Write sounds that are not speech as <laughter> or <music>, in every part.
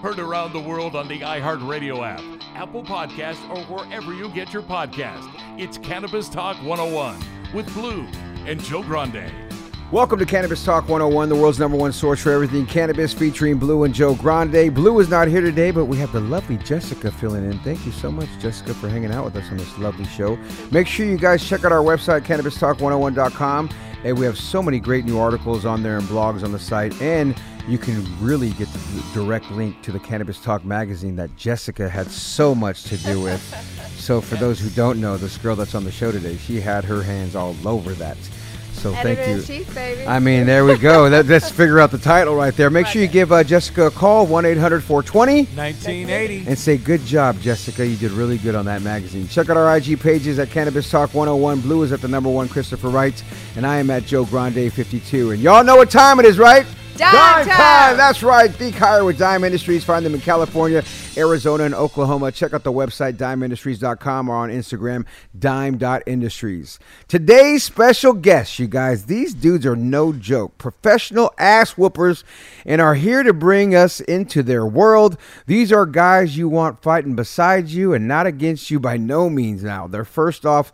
Heard around the world on the iHeartRadio app, Apple Podcast, or wherever you get your podcast. It's Cannabis Talk 101 with Blue and Joe Grande. Welcome to Cannabis Talk 101, the world's number one source for everything cannabis, featuring Blue and Joe Grande. Blue is not here today, but we have the lovely Jessica filling in. Thank you so much, Jessica, for hanging out with us on this lovely show. Make sure you guys check out our website, cannabistalk101.com. And we have so many great new articles on there and blogs on the site. And you can really get the direct link to the Cannabis Talk magazine that Jessica had so much to do with. <laughs> so, for those who don't know, this girl that's on the show today, she had her hands all over that. So Editor thank you. chief, baby. I mean, there we go. That, let's figure out the title right there. Make sure you give uh, Jessica a call, 1 800 420, 1980. and say, Good job, Jessica. You did really good on that magazine. Check out our IG pages at Cannabis Talk 101. Blue is at the number one, Christopher Wright, and I am at Joe Grande 52. And y'all know what time it is, right? Dime time! That's right. Think higher with Dime Industries. Find them in California, Arizona, and Oklahoma. Check out the website, dimeindustries.com, or on Instagram, dime.industries. Today's special guests, you guys, these dudes are no joke. Professional ass whoopers and are here to bring us into their world. These are guys you want fighting beside you and not against you by no means now. They're first off,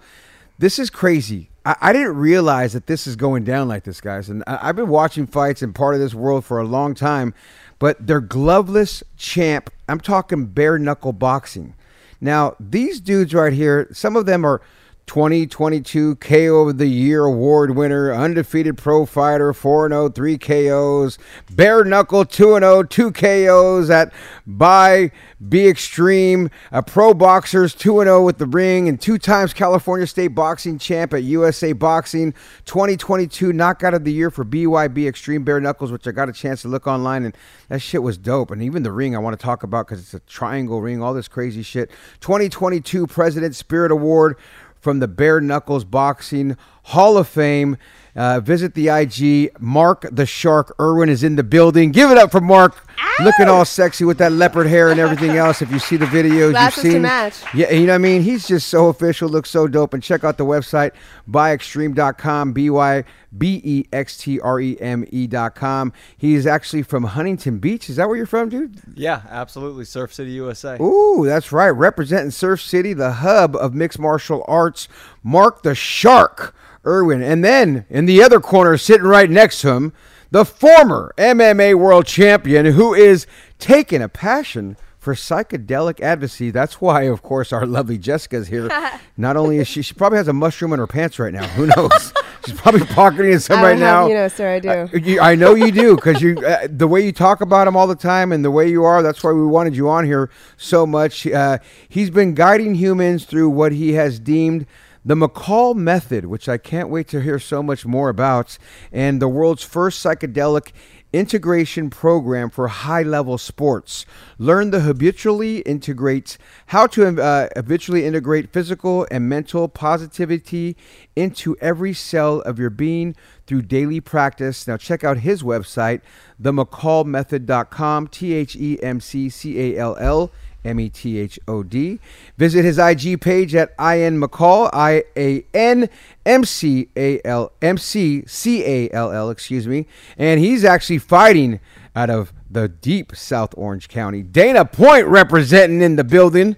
this is crazy. I, I didn't realize that this is going down like this, guys. And I, I've been watching fights and part of this world for a long time, but they're gloveless champ. I'm talking bare knuckle boxing. Now, these dudes right here, some of them are 2022 KO of the Year award winner, undefeated pro fighter, 4 0, 3 KOs, bare knuckle 2 0, 2 KOs at by Be Extreme, a pro boxers 2 0 with the ring, and two times California State boxing champ at USA Boxing, 2022 knockout of the year for BYB Extreme Bare Knuckles, which I got a chance to look online, and that shit was dope. And even the ring I want to talk about because it's a triangle ring, all this crazy shit. 2022 President Spirit Award from the Bare Knuckles Boxing Hall of Fame. Uh, visit the IG. Mark the Shark Irwin is in the building. Give it up for Mark. Looking all sexy with that leopard hair and everything <laughs> else. If you see the videos, Glasses you've seen. to seen. match. Yeah, you know what I mean? He's just so official, looks so dope. And check out the website, bybextreme.com, B Y B E X T R E M E.com. He's actually from Huntington Beach. Is that where you're from, dude? Yeah, absolutely. Surf City, USA. Ooh, that's right. Representing Surf City, the hub of mixed martial arts. Mark the Shark Irwin. And then in the other corner, sitting right next to him, the former MMA world champion who is taking a passion for psychedelic advocacy. That's why, of course, our lovely Jessica's here. <laughs> Not only is she, she probably has a mushroom in her pants right now. Who knows? <laughs> She's probably pocketing some right don't now. have, you know, sir, I do. Uh, you, I know you do because you <laughs> uh, the way you talk about him all the time and the way you are. That's why we wanted you on here so much. Uh, he's been guiding humans through what he has deemed the McCall method, which I can't wait to hear so much more about, and the world's first psychedelic integration program for high level sports. Learn the habitually integrate how to uh, habitually integrate physical and mental positivity into every cell of your being through daily practice. Now check out his website, themccallmethod.com, T H E M C C A L L M E T H O D. Visit his IG page at Ian McCall, I A N M C A L M C C A L L, excuse me. And he's actually fighting out of the deep South Orange County. Dana Point representing in the building.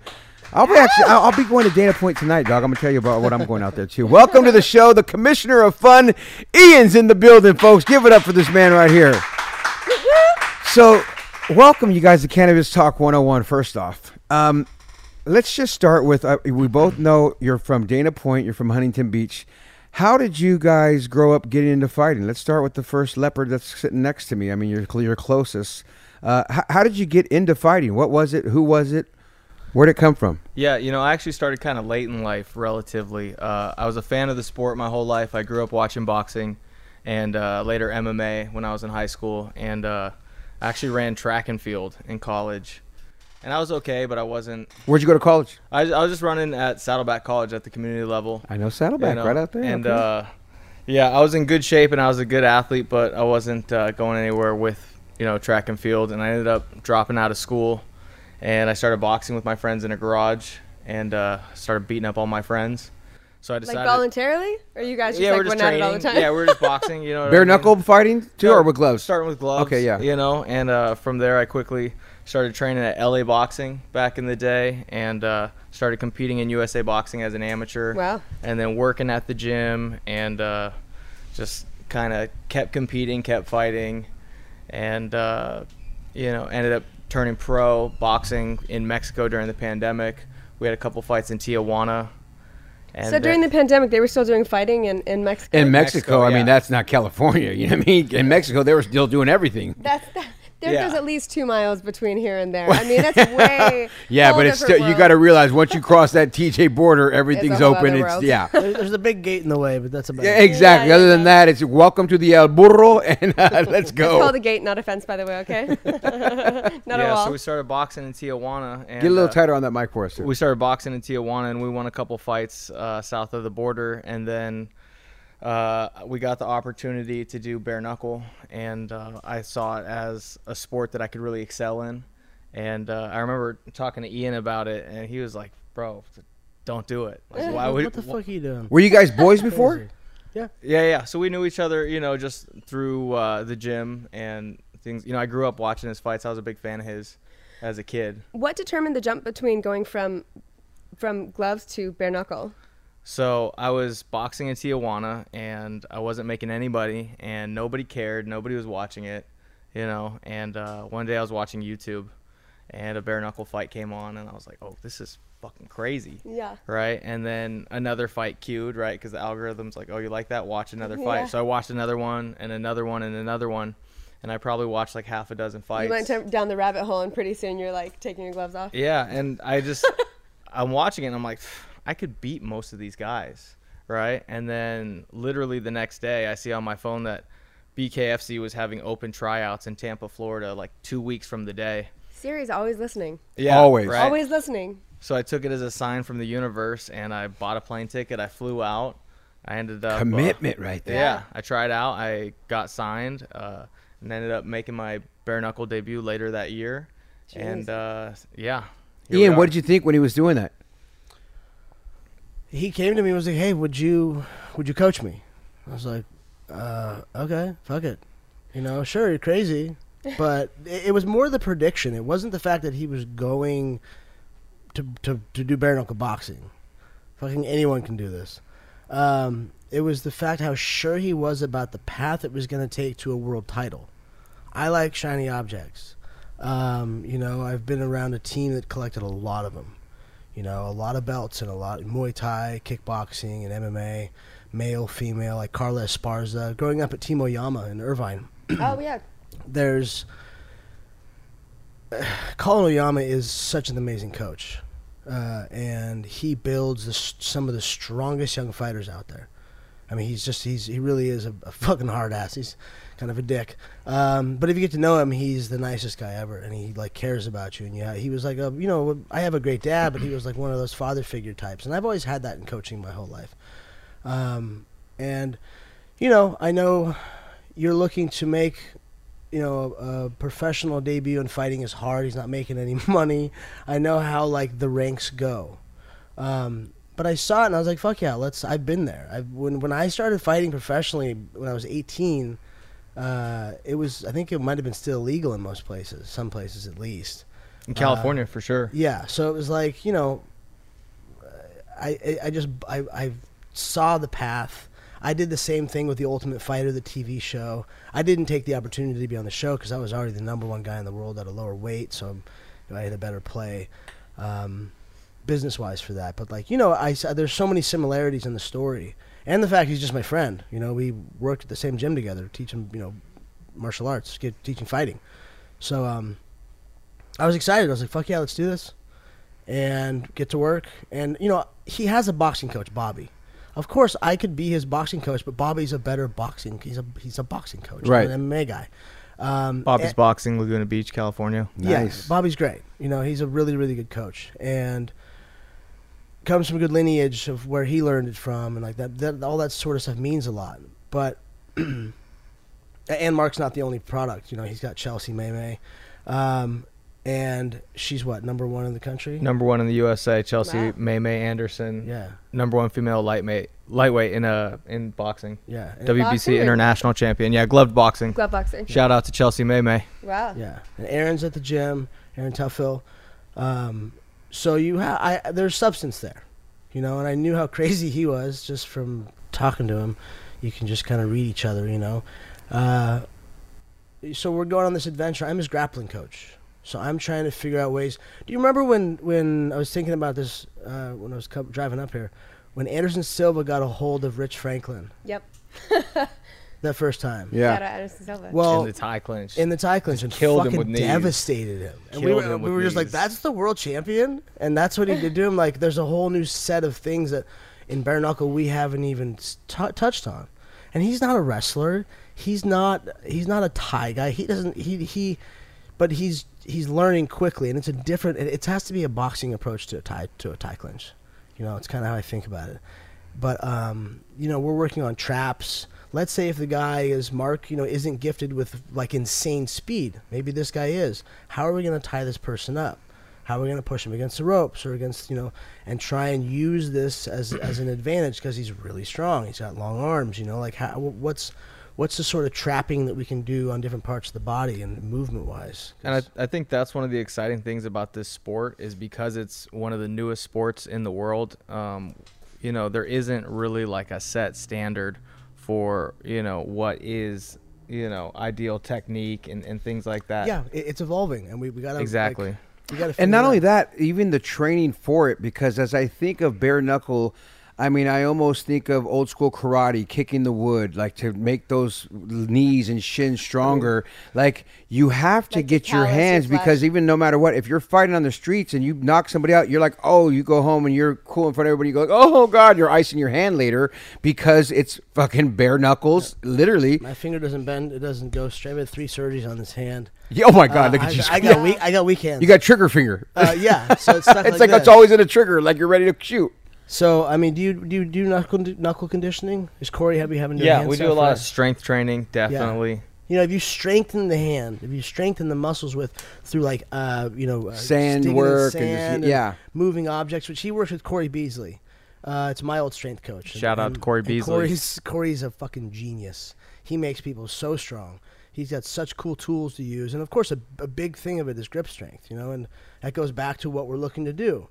I'll be actually I'll, I'll be going to Dana Point tonight, dog. I'm gonna tell you about what I'm going out there too. Welcome to the show, the commissioner of fun, Ian's in the building, folks. Give it up for this man right here. So, welcome you guys to Cannabis Talk 101. First off, um, let's just start with uh, we both know you're from Dana Point, you're from Huntington Beach. How did you guys grow up getting into fighting? Let's start with the first leopard that's sitting next to me. I mean, you're you're closest. Uh, how, how did you get into fighting? What was it? Who was it? Where'd it come from? Yeah, you know, I actually started kind of late in life, relatively. Uh, I was a fan of the sport my whole life. I grew up watching boxing and uh, later MMA when I was in high school. And uh, I actually ran track and field in college. And I was okay, but I wasn't. Where'd you go to college? I, I was just running at Saddleback College at the community level. I know Saddleback, right out there. And okay. uh, yeah, I was in good shape and I was a good athlete, but I wasn't uh, going anywhere with you know track and field. And I ended up dropping out of school, and I started boxing with my friends in a garage, and uh, started beating up all my friends. So I decided. Like voluntarily, or you guys just yeah, like we're just went training. all the time? Yeah, we're just boxing. You know, <laughs> Bare I mean? knuckle fighting too, No, or with gloves? Starting with gloves. Okay, yeah. You know, and uh, from there I quickly started training at LA Boxing back in the day, and uh, started competing in USA Boxing as an amateur. Wow. And then working at the gym, and uh, just kind of kept competing, kept fighting, and uh, you know ended up turning pro boxing in Mexico during the pandemic. We had a couple fights in Tijuana. And So during the pandemic, they were still doing fighting in, in Mexico. In Mexico, Mexico, I mean that's not California. <laughs> You know what I mean? In Mexico, they were still doing everything. That's that. There Yeah. goes at least two miles between here and there. I mean, that's <laughs> way. <laughs> Yeah, but it's different still you world. got to realize once you cross that TJ border, everything's whole open. It's world. yeah. There's a big gate in the way, but that's about Yeah, it. exactly. Yeah, Other yeah, than that, it's welcome to the El Burro, <laughs> and uh, let's It's go. called a gate, not a fence, by the way. Okay. not a yeah, wall. so we started boxing in Tijuana. And, Get a little uh, tighter on that mic for us. sir. we started boxing in Tijuana and we won a couple fights uh, south of the border and then uh, we got the opportunity to do bare knuckle and uh, I saw it as a sport that I could really excel in and uh, I remember talking to Ian about it and he was like bro don't do it like, why would what the fuck are you doing? Were you guys boys before? Yeah. Yeah yeah so we knew each other you know just through uh, the gym and things you know I grew up watching his fights I was a big fan of his as a kid what determined the jump between going from from gloves to bare knuckle? So I was boxing in Tijuana, and I wasn't making anybody, and nobody cared. Nobody was watching it, you know. And uh, one day I was watching YouTube, and a bare knuckle fight came on, and I was like, "Oh, this is fucking crazy." Yeah. Right. And then another fight queued, right? Because the algorithm's like, "Oh, you like that? Watch another fight." Yeah. So I watched another one, and another one, and another one, and I probably watched like half a dozen fights. You went to, down the rabbit hole, and pretty soon you're like taking your gloves off. Yeah, and I just <laughs> I'm watching it and I'm like, I could beat most of these guys, right? And then literally the next day I see on my phone that BKFC was having open tryouts in Tampa, Florida, like two weeks from the day. Siri's always listening. Yeah, Always. right? Always listening. So I took it as a sign from the universe, and I bought a plane ticket. I flew out. I ended up uh, Commitment right there. yeah, I tried out. I got signed, uh, and ended up making my bare knuckle debut later that year. And uh, yeah, Ian, what did you think when he was doing that? He came to me and was like, "Hey, would you would you coach me?" I was like, uh, "Okay, fuck it." You know, sure, you're crazy, <laughs> but it, it was more the prediction. It wasn't the fact that he was going to to to do bare knuckle boxing. Fucking anyone can do this. Um, it was the fact how sure he was about the path it was going to take to a world title. I like shiny objects. Um, you know, I've been around a team that collected a lot of them. You know, a lot of belts and a lot Muay Thai, kickboxing, and MMA, male, female, like Carla Esparza. Growing up at Team Oyama in Irvine, oh <clears throat> yeah. there's <sighs> Colin Oyama is such an amazing coach, uh, and he builds the, some of the strongest young fighters out there. I mean, he's just he's he really is a, a fucking hard ass. He's kind of a dick, um, but if you get to know him, he's the nicest guy ever, and he like cares about you. And yeah, he was like a you know I have a great dad, but he was like one of those father figure types, and I've always had that in coaching my whole life. Um, and you know, I know you're looking to make you know, a professional debut in fighting is hard. He's not making any <laughs> money. I know how like the ranks go. Um, but I saw it and I was like, fuck yeah, let's. I've been there. I when when I started fighting professionally when I was 18, uh, it was I think it might have been still illegal in most places, some places at least. In California, for sure. Yeah, so it was like you know, I I, just I, I saw the path. I did the same thing with the Ultimate Fighter, the TV show. I didn't take the opportunity to be on the show because I was already the number one guy in the world at a lower weight, so I had a better play, um, business wise for that. But like you know, I there's so many similarities in the story, and the fact he's just my friend. You know, we worked at the same gym together, teaching you know, martial arts, get, teaching fighting. So um, I was excited. I was like, "Fuck yeah, let's do this," and get to work. And you know, he has a boxing coach, Bobby. Of course, I could be his boxing coach, but Bobby's a better boxing. He's a he's a boxing coach, Right. An MMA guy. Um, Bobby's and- Boxing, Laguna Beach, California. Nice. yeah, Bobby's great. You know, he's a really, really good coach, and comes from a good lineage of where he learned it from, and like that, that all that sort of stuff means a lot. But <clears throat> and Mark's not the only product. You know, he's got Chelsea May May, um, and she's what number one in the country. Number one in the USA, Chelsea Wow. May May Anderson. Yeah, Number one female lightweight lightweight in uh in boxing. yeah, and- WBC Boxing or- international champion. Yeah, gloved boxing. Glove boxing. Shout out to Chelsea May May. Wow. Yeah, and Aaron's at the gym. Aaron Tuffill. Um, so you have I there's substance there, you know, and I knew how <laughs> crazy he was just from talking to him. You can just kind of read each other, you know. Uh, so we're going on this adventure. I'm his grappling coach, so I'm trying to figure out ways. Do you remember when when I was thinking about this uh, when I was co- driving up here, when Anderson Silva got a hold of Rich Franklin Yep. <laughs> that first time? Yeah. Silva. Well, in the Thai clinch. in the Thai clinch and killed him with knees. devastated him. And we were, him we were just like, that's the world champion, and that's what he did to him. Like, there's a whole new set of things that in bare knuckle we haven't even s- tou touched on. And he's not a wrestler. He's not. He's not a Thai guy. He doesn't. He he. But he's he's learning quickly, and it's a different. It, it has to be a boxing approach to a Thai to a Thai clinch. You know, it's kind of how I think about it. But um, you know, we're working on traps. Let's say if the guy is Mark, you know, isn't gifted with like insane speed. Maybe this guy is. How are we going to tie this person up? How are we going to push him against the ropes or against you know, and try and use this as as an advantage because he's really strong. He's got long arms. You know, like how what's what's the sort of trapping that we can do on different parts of the body and movement wise? And I, I think that's one of the exciting things about this sport is because it's one of the newest sports in the world. Um, you know, there isn't really like a set standard for you know what is you know ideal technique and, and things like that. yeah, it, it's evolving, and we we got to exactly. we got to. And not only that, even the training for it, because as I think of bare knuckle, I mean, I almost think of old school karate, kicking the wood, like to make those knees and shins stronger. Like you have to Like get your callous your hands because even no matter what, if you're fighting on the streets and you knock somebody out, you're like, oh, you go home and you're cool in front of everybody. You go, like, oh god, you're icing your hand later because it's fucking bare knuckles, literally. My finger doesn't bend. It doesn't go straight. I had three surgeries on this hand. Yeah, oh my god, Uh, look I, at you! I got weak. I got weak hands. you got trigger finger. Uh, yeah, so it's stuck <laughs> it's like, like, it's always in a trigger, like you're ready to shoot. So I mean, do you do you do knuckle knuckle conditioning? Is Corey have you having to Yeah, hand we do a lot or- of strength training, definitely. You know, if you strengthen the hand, if you strengthen the muscles with through like uh, you know uh, Sand sticking in work and just- sand yeah. moving objects, which he works with Corey Beasley. Uh, it's my old strength coach. Shout out to Corey Beasley. Corey's Corey's a fucking genius. He makes people so strong. He's got such cool tools to use, and of course, a, a big thing of it is grip strength. You know, and that goes back to what we're looking to do.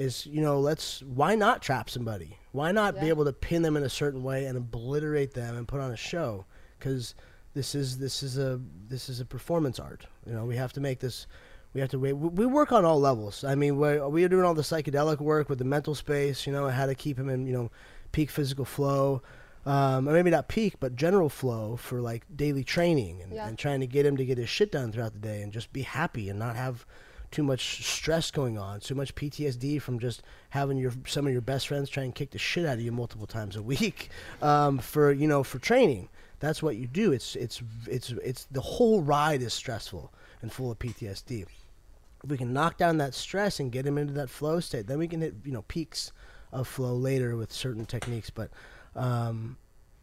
Is you know, let's why not trap somebody? Why not be able to pin them in a certain way and obliterate them and put on a show? Because this is this is a this is a performance art. You know, we have to make this. We have to wait. We we work on all levels. I mean, we we are doing all the psychedelic work with the mental space. You know, how to keep him in you know peak physical flow. Um, or maybe not peak, but general flow for like daily training and, Yeah. and trying to get him to get his shit done throughout the day and just be happy and not have too much stress going on, too much PTSD from just having your some of your best friends try and kick the shit out of you multiple times a week <laughs> um, for you know for training. That's what you do. It's it's it's it's the whole ride is stressful and full of PTSD. If we can knock down that stress and get him into that flow state, then we can hit you know peaks of flow later with certain techniques. But um,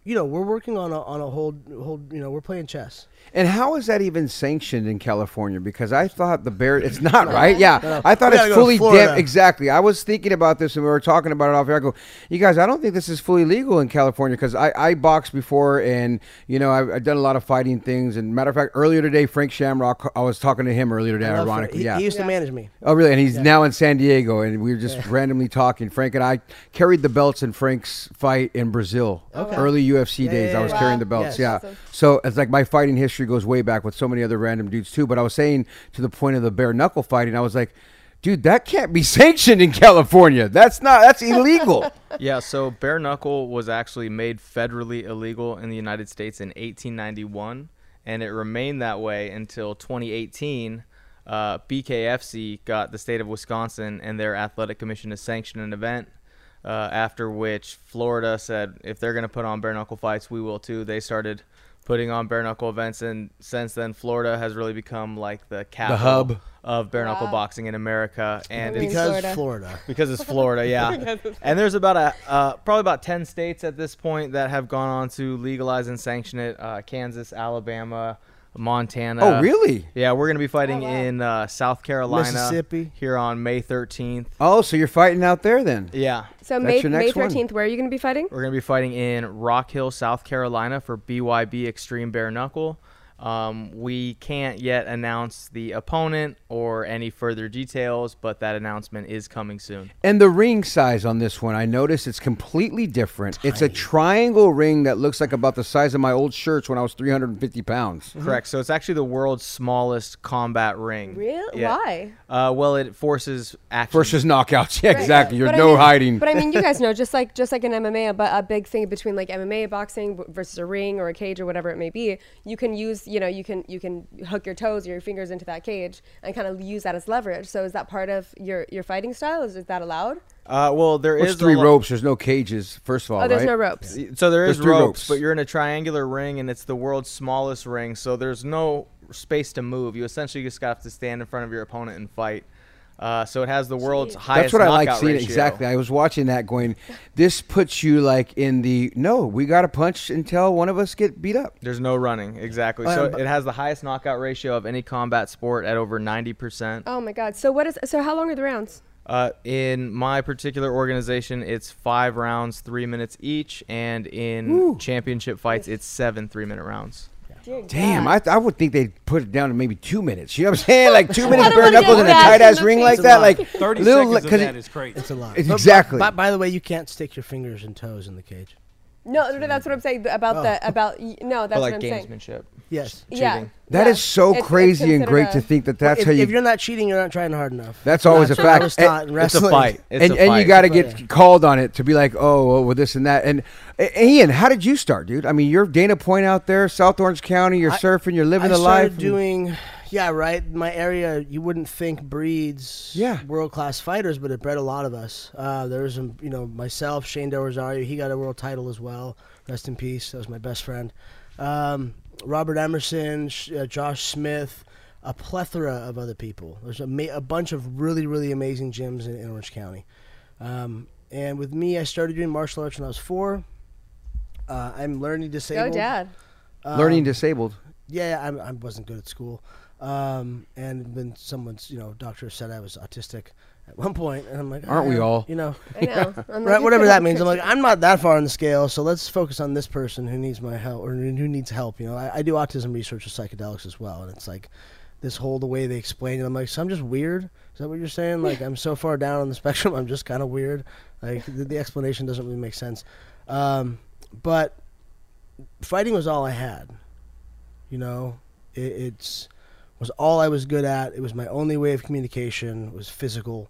you know, we're working on a on a whole whole. You know, we're playing chess. And how is that even sanctioned in California? Because I thought the bear, it's not right. Yeah, I thought We it's gotta go to fully Florida. damn. Exactly. I was thinking about this and we were talking about it off air. I go, you guys, I don't think this is fully legal in California because I, I boxed before and you know I've, I've done a lot of fighting things. And matter of fact, earlier today, Frank Shamrock, I was talking to him earlier today. I love Frank. Ironically, he, yeah. he used Yeah. to manage me. Oh, really? And he's now in San Diego, and we were just randomly talking. Frank and I carried the belts in Frank's fight in Brazil. Okay. Early UFC Yeah, days, yeah, I was yeah. carrying the belts. Yes. Yeah. Awesome. So it's like my fighting history goes way back with so many other random dudes too. But I was saying to the point of the bare knuckle fighting, I was like, dude, that can't be <laughs> sanctioned in California. That's not. That's illegal. <laughs> Yeah, so bare knuckle was actually made federally illegal in the United States in 1891, and it remained that way until 2018. Uh, BKFC got the state of Wisconsin and their athletic commission to sanction an event. Uh, after which Florida said, if they're going to put on bare knuckle fights, we will too. They started putting on bare knuckle events, and since then, Florida has really become like the capital hub. of bare knuckle Wow. boxing in America, and it's Because Florida. Florida. because it's Florida, <laughs> yeah. and there's about a uh, probably about ten states at this point that have gone on to legalize and sanction it: uh, Kansas, Alabama, Montana. oh, really? Yeah, we're gonna be fighting wow. in uh, South Carolina, Mississippi. here on May 13th. Oh, so you're fighting out there then? Yeah, So That's May May next one. thirteenth, where are you going to be fighting? we're gonna be fighting in Rock Hill, South Carolina, for BYB Extreme Bare Knuckle. Um, we can't yet announce the opponent or any further details, but that announcement is coming soon. And the ring size on this one, I noticed it's completely different. It's a triangle ring that looks like about the size of my old shirts when I was 350 pounds. Correct. So it's actually the world's smallest combat ring. Real? Yeah. Why? Uh, well, it forces action. Versus knockouts. <laughs> Yeah, exactly. There's But I no mean- hiding. But I mean, you guys <laughs> know, just like just like in MMA, but a big thing between like MMA boxing versus a ring or a cage or whatever it may be, you can use, you know, you can you can hook your toes or your fingers into that cage and kind of use that as leverage. So is that part of your your fighting style? Is, is that allowed? Uh, well, there is There's a three lo- ropes. There's no cages, first of all, Oh, there's right? no ropes. So there is three ropes, ropes. but you're in a triangular ring, and it's the world's smallest ring. So there's no space to move. You essentially just have to stand in front of your opponent and fight. Uh, so it has the world's highest. That's what I like seeing. ratio. Exactly. I was watching that going, this puts you like in the, no, we got to punch until one of us get beat up. There's no running. Exactly. Oh, So it has the highest knockout ratio of any combat sport at over 90%. Oh my God. So what is so how long are the rounds? Uh, in my particular organization, it's five rounds, three minutes each, and in championship fights, it's seven three-minute rounds. Dear Damn, God. I, I would think they'd put it down to maybe two minutes. You know what I'm saying? Like two <laughs> minutes don't bare wanna knuckles in a tight ass ring like that. Like 30 little, seconds of 'cause that it- is great. It's a lot. It's But- exactly. By, by the way, you can't stick your fingers and toes in the cage. No, no, that's what I'm saying about Oh. the about y- no, that's But what I'm saying. gamesmanship. Yes. Yeah. cheating. That yeah. is so It's- it's crazy and considered great a- to think that that's if, how you. if you're not cheating, you're not trying hard enough. That's always a fact. was And- in It's a wrestling. fight. It's and, a and fight. you got to get fight. called on it to be like, oh, well, with this and that. And uh, Ian, how did you start, dude? I mean, you're Dana Point out there, South Orange County. You're I- surfing. You're living I the started life. doing, yeah, right. My area, you wouldn't think breeds Yeah. world class fighters, but it bred a lot of us. Uh, there was, some, you know, myself, Shane Del Rosario. He got a world title as well. Rest in peace. That was my best friend. Um, Robert Emerson, uh, Josh Smith, a plethora of other people. There's a, ma- a bunch of really, really amazing gyms in, in Orange County. Um, and with me, I started doing martial arts when I was four. Uh, I'm learning Go, disabled. Dad. Um, Learning disabled. yeah, I, I wasn't good at school. Um, and when someone's, you know, doctor said I was autistic at one point, and I'm like, Aren't we all? You know, I know. <laughs> I'm like, right, whatever that means. I'm like. I'm not that far on the scale, so let's focus on this person who needs my help or who who needs help. You know, I, I do autism research with psychedelics as well, and it's like this whole the way they explain it. I'm like, so I'm just weird. Is that what you're saying? Like, I'm so far down on the <laughs> spectrum, I'm just kind of weird. Like, the, the explanation doesn't really make sense. Um, but fighting was all I had. You know, it, it's was all I was good at. It was my only way of communication. Was physical.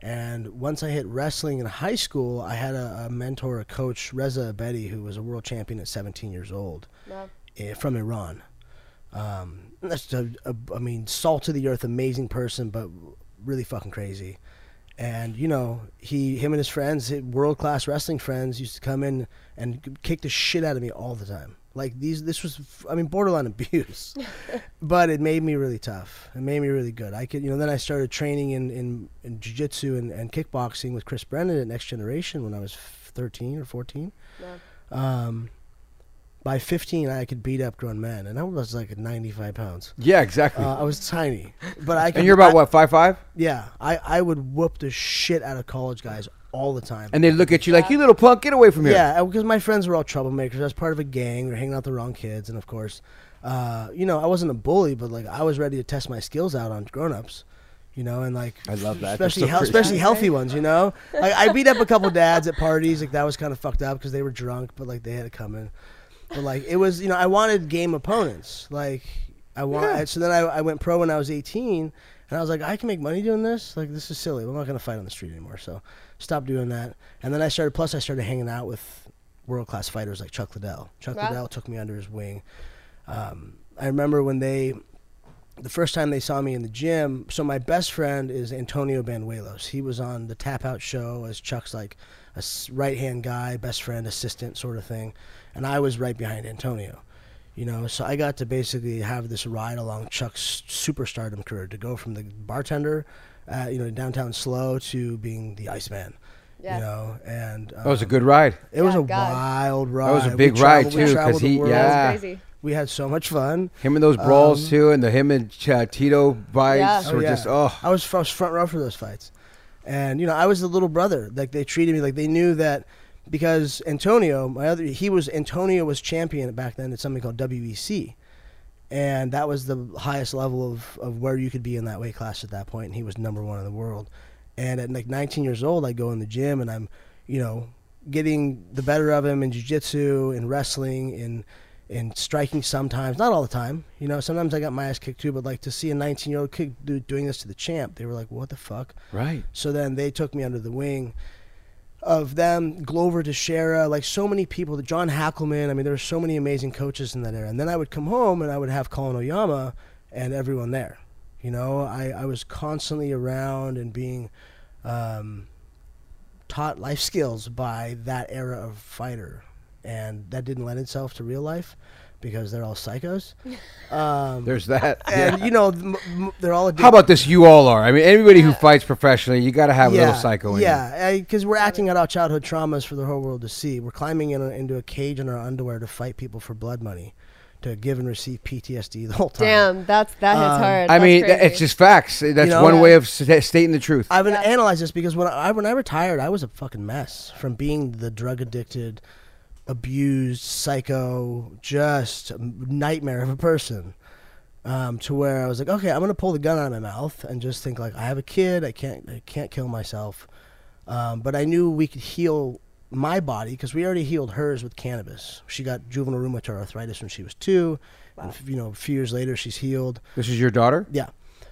And once I hit wrestling in high school, I had a, a mentor, a coach, Reza Abedi, who was a world champion at 17 years old Wow. eh, from Iran. Um, that's a, a, I mean, salt of the earth, amazing person, but really fucking crazy. And you know, he, him and his friends, world class wrestling friends, used to come in and kick the shit out of me all the time. Like these, this was, I mean, borderline <laughs> abuse, but it made me really tough. It made me really good. I could, you know, then I started training in in, in jiu-jitsu and, and kickboxing with Chris Brennan at Next Generation when I was 13 or 14. Wow. Um, by 15, I could beat up grown men, and I was like 95 pounds. Yeah, exactly. Uh, I was tiny, but I. Could, and you're about I- what five five? Yeah, I I would whoop the shit out of college guys all the time. And they look at you like, "You little punk, get away from here." Yeah, because my friends were all troublemakers. I was part of a gang. We are hanging out with the wrong kids, and of course, uh, you know, I wasn't a bully, but like I was ready to test my skills out on grown-ups. You know, and like I love that. Especially so hel- crazy. especially healthy ones. You know, like I beat up a couple dads at parties. Like that was kind of fucked up because they were drunk, but like they had it coming. But like it was, you know, I wanted game opponents. Like I want. So then I, I went pro when I was 18, and I was like, I can make money doing this. Like this is silly. I'm not gonna fight on the street anymore. So stopped doing that. And then I started. Plus, I started hanging out with world class fighters like Chuck Liddell. Chuck Wow. Liddell took me under his wing. Um, I remember when they, the first time they saw me in the gym. So my best friend is Antonio Banuelos. He was on the Tap Out show as Chuck's like a right hand guy, best friend, assistant sort of thing, and I was right behind Antonio. You know, so I got to basically have this ride along Chuck's superstardom career to go from the bartender, uh, you know, downtown SLO to being the Iceman. Yeah. You know, and That was a um, good ride. It was a God. wild ride. It was a big traveled- ride, too, too, 'cause traveled the he- world. yeah. Was crazy. We had so much fun. Him and those brawls Um, too, and the him and uh, Tito fights Yeah. were Oh, yeah. just oh. I was, I was front row for those fights, and you know I was the little brother. Like they treated me like they knew that because Antonio, my other, he was Antonio was champion back then at something called WEC, and that was the highest level of of where you could be in that weight class at that point. And he was number one in the world. And at like 19 years old, I go in the gym and I'm, you know, getting the better of him in jiu-jitsu, in wrestling, in in striking sometimes, not all the time. You know, sometimes I got my ass kicked too, but like to see a 19 year old kid do, doing this to the champ, they were like, what the fuck? Right. So then they took me under the wing of them, Glover Teixeira, like so many people, John Hackleman. I mean, there were so many amazing coaches in that era. And then I would come home and I would have Colin Oyama and everyone there. You know, I, I was constantly around and being um, taught life skills by that era of fighter. And that didn't lend itself to real life because they're all psychos. <laughs> Um, There's that. and, you know, m- m- they're all addicted. How about this? You all are. I mean, anybody who fights professionally, you got to have a little psycho in you. Yeah, because we're acting out our childhood traumas for the whole world to see. We're climbing in a, into a cage in our underwear to fight people for blood money, to give and receive PTSD the whole time. Damn, that's that hits Um, hard. I That's mean, crazy. it's just facts. That's know? one Yeah. way of st- stating the truth. I've been Yeah. analyzed this because when I when I retired, I was a fucking mess from being the drug addicted, abused, psycho, just nightmare of a person. Um, to where I was like, okay, I'm gonna pull the gun out of my mouth and just think like, I have a kid, I can't, I can't kill myself. Um, but I knew we could heal my body because we already healed hers with cannabis. She got juvenile rheumatoid arthritis when she was two, and you know, a few years later she's healed. this is your daughter. Yeah.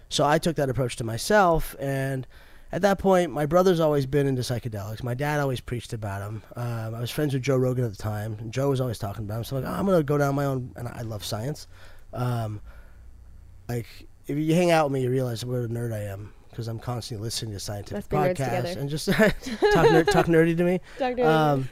So I took that approach to myself, and at that point, my brother's always been into psychedelics. My dad always preached about them. Um, I was friends with Joe Rogan at the time, and Joe was always talking about them. So I'm like, oh, I'm gonna go down my own, and I love science. Um, like if you hang out with me, you realize what a nerd I am because I'm constantly listening to scientific Let's be nerds podcasts and just <laughs> talk, ner- talk nerdy to me. <laughs> Talk nerdy. Um,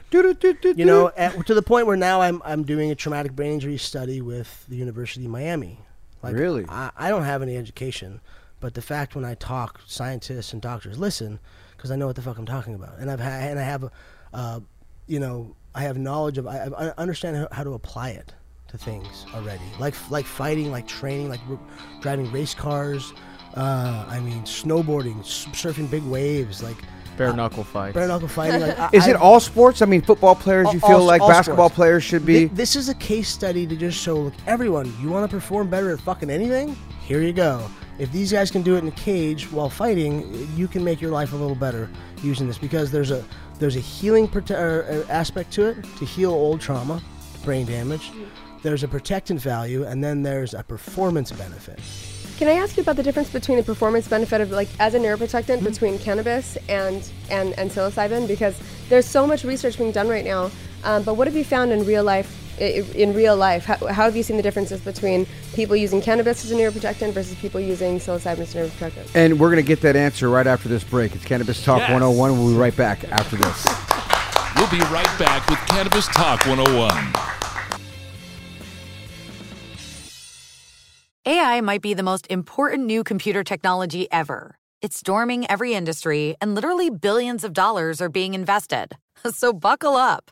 you know, at, to the point where now I'm I'm doing a traumatic brain injury study with the University of Miami. Like, Really? I, I don't have any education, but the fact when I talk, scientists and doctors listen because I know what the fuck I'm talking about, and I've ha- and I have, uh, you know, I have knowledge of I, I understand how, how to apply it to things already, like like fighting, like training, like r- driving race cars. Uh, I mean, snowboarding, s- surfing big waves, like Bare knuckle fights. bare knuckle fighting. Like, <laughs> I- Is it I've- all sports? I mean, football players. All- You feel all- like all basketball sports. players should be. Thi- This is a case study to just show, look, everyone, you want to perform better at fucking anything? Here you go. If these guys can do it in a cage while fighting, you can make your life a little better using this because there's a there's a healing prote- er, er, aspect to it to heal old trauma, brain damage. There's a protectant value, and then there's a performance benefit. Can I ask you about the difference between the performance benefit of like as a neuroprotectant between cannabis and and and psilocybin? Because there's so much research being done right now. Um, but what have you found in real life? I- In real life, how, how have you seen the differences between people using cannabis as a neuroprotectant versus people using psilocybin as a neuroprotectant? And we're going to get that answer right after this break. It's Cannabis Talk Yes. 101. We'll be right back after this. <laughs> We'll be right back with Cannabis Talk 101. AI might be the most important new computer technology ever. It's storming every industry, and literally billions of dollars are being invested. <laughs> So buckle up.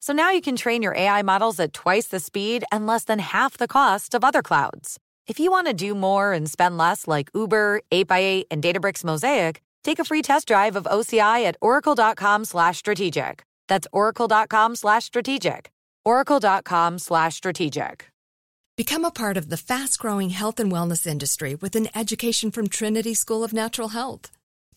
So now you can train your AI models at twice the speed and less than half the cost of other clouds. If you want to do more and spend less like Uber, 8x8, and Databricks Mosaic, take a free test drive of OCI at oracle.com slash strategic. That's oracle.com slash strategic. oracle.com slash strategic. Become a part of the fast growing health and wellness industry with an education from Trinity School of Natural Health.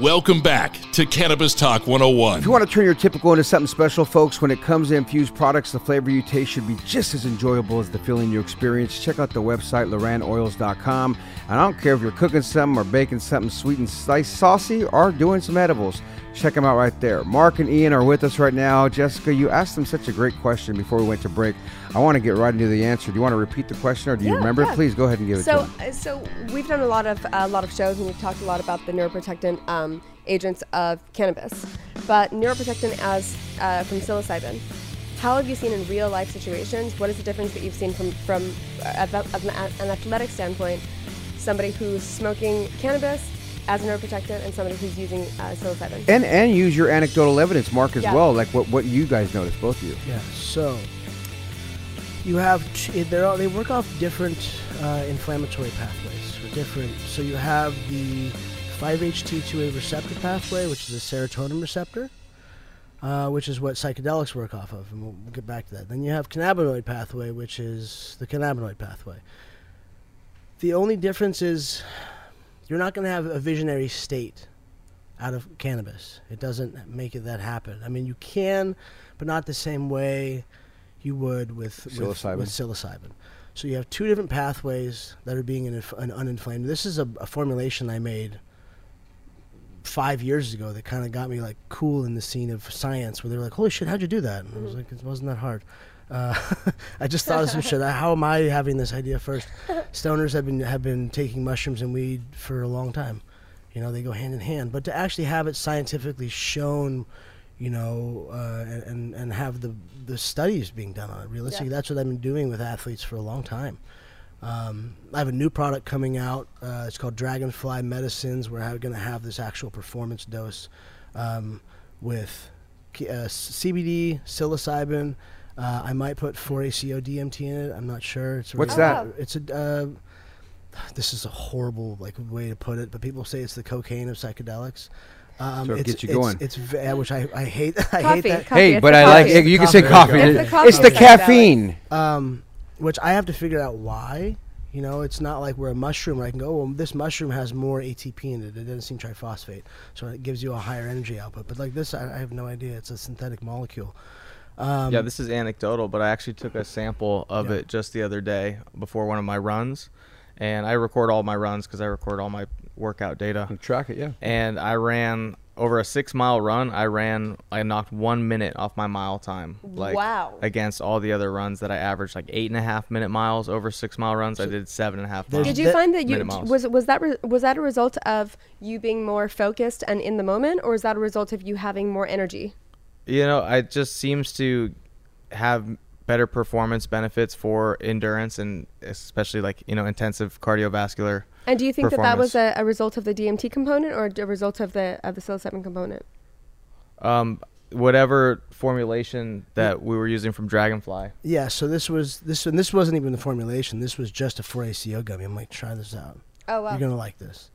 Welcome back to Cannabis Talk 101. If you want to turn your typical into something special, folks, when it comes to infused products, the flavor you taste should be just as enjoyable as the feeling you experience. Check out the website, lorannoils.com. And I don't care if you're cooking something or baking something sweet and sliced saucy or doing some edibles. Check them out right there. Mark and Ian are with us right now. Jessica, you asked them such a great question before we went to break. I want to get right into the answer. Do you want to repeat the question or do you Yeah, remember yeah. it? Please go ahead and give it So, to them. uh, so we've done a lot of a lot of shows, and we've talked a lot about the neuroprotectant um, agents of cannabis. But neuroprotectant, as uh, from psilocybin, how have you seen in real life situations? What is the difference that you've seen from from uh, an athletic standpoint? Somebody who's smoking cannabis as a neuroprotectant, and somebody who's using uh, psilocybin. And and use your anecdotal evidence, Mark, as Yeah. well. Like what, what you guys noticed, both of you. Yeah. So you have t- they're all, they work off different uh, inflammatory pathways or different. So you have the 5-HT2A receptor pathway, which is a serotonin receptor, uh, which is what psychedelics work off of, and we'll, we'll get back to that. Then you have cannabinoid pathway, which is the cannabinoid pathway. The only difference is you're not going to have a visionary state out of cannabis. It doesn't make it that happen. I mean, you can, but not the same way you would with with- Psilocybin. With, psilocybin. So you have two different pathways that are being inf- un- uninflamed. This is a, a formulation I made five years ago that kind of got me like cool in the scene of science, where they were like, "Holy shit, how'd you do that?" And I was mm-hmm. like, "It wasn't that hard." Uh, <laughs> I just thought of some shit. <laughs> How am I having this idea first? Stoners have been have been taking mushrooms and weed for a long time. You know, they go hand in hand. But to actually have it scientifically shown, you know, uh, and, and have the the studies being done on it, realistically, Yeah. that's what I've been doing with athletes for a long time. Um, I have a new product coming out. Uh, it's called Dragonfly Medicines. We're going to have this actual performance dose um, with uh, CBD, psilocybin. Uh, I might put 4-ACO DMT in it. I'm not sure. It's What's really- that? It's a. Uh, this is a horrible like way to put it, but people say it's the cocaine of psychedelics. Um, So it it's, gets you it's- going. It's, v- which I, I hate. <laughs> I Coffee, hate that. coffee. Hey, but the I like coffee. you can say coffee. It's the It's the caffeine. um, which I have to figure out why. You know, it's not like we're a mushroom where I can go, well, this mushroom has more ATP in it. adenosine triphosphate, so it gives you a higher energy output. But like this, I, I have no idea. It's a synthetic molecule. Um, yeah, this is anecdotal, but I actually took a sample of Yeah. it just the other day before one of my runs, and I record all my runs because I record all my workout data. Track it, yeah. And I ran over a six mile run. I ran, I knocked one minute off my mile time. Like Wow. Against all the other runs that I averaged, like eight and a half minute miles over six mile runs. I did seven and a half There's miles. Did you find that you was was that re- was that a result of you being more focused and in the moment, or is that a result of you having more energy? You know, it just seems to have better performance benefits for endurance and especially like you know intensive cardiovascular And do you think that that was a, a result of the DMT component or a result of the of the psilocybin component? Um, whatever formulation that we were using from Dragonfly. Yeah, so this was this and this wasn't even the formulation. This was just a 4-ACO gummy. I'm like, try this out. Oh wow. You're gonna like this.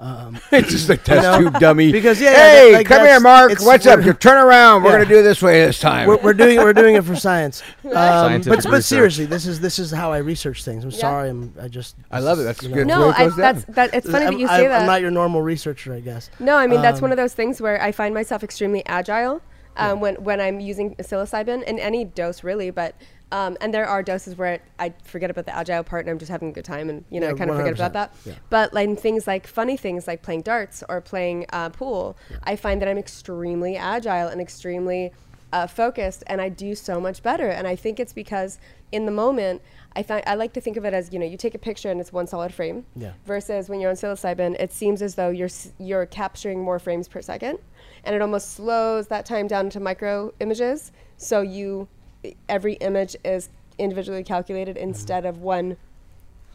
Um, <laughs> it's just a test tube dummy. Because, yeah, hey, that- like, come here, Mark. What's up? You turn around. We're Yeah. gonna do it this way this time. we're, we're doing we're doing it for science. <laughs> Um, but but research. seriously, this is this is how I research things. I'm Yeah. sorry, I'm I just I love it. That's good. know. That's the way no, it I, that's that. It's funny I'm, that you I'm- say that. I'm not your normal researcher, I guess. No, I mean that's one Um, of those things where I find myself extremely agile um, when when I'm using psilocybin in any dose really, but um, and there are doses where I forget about the agile part and I'm just having a good time and you know Yeah, I kind of forget about that. yeah. But like things like funny things like playing darts or playing uh, pool, I find that I'm extremely agile and extremely uh, focused, and I do so much better. And I think it's because in the moment. I, th- I like to think of it as you know you take a picture and it's one solid frame Yeah. versus when you're on psilocybin, it seems as though you're s- you're capturing more frames per second, and it almost slows that time down to micro images. So you every image is individually calculated Mm-hmm. instead of one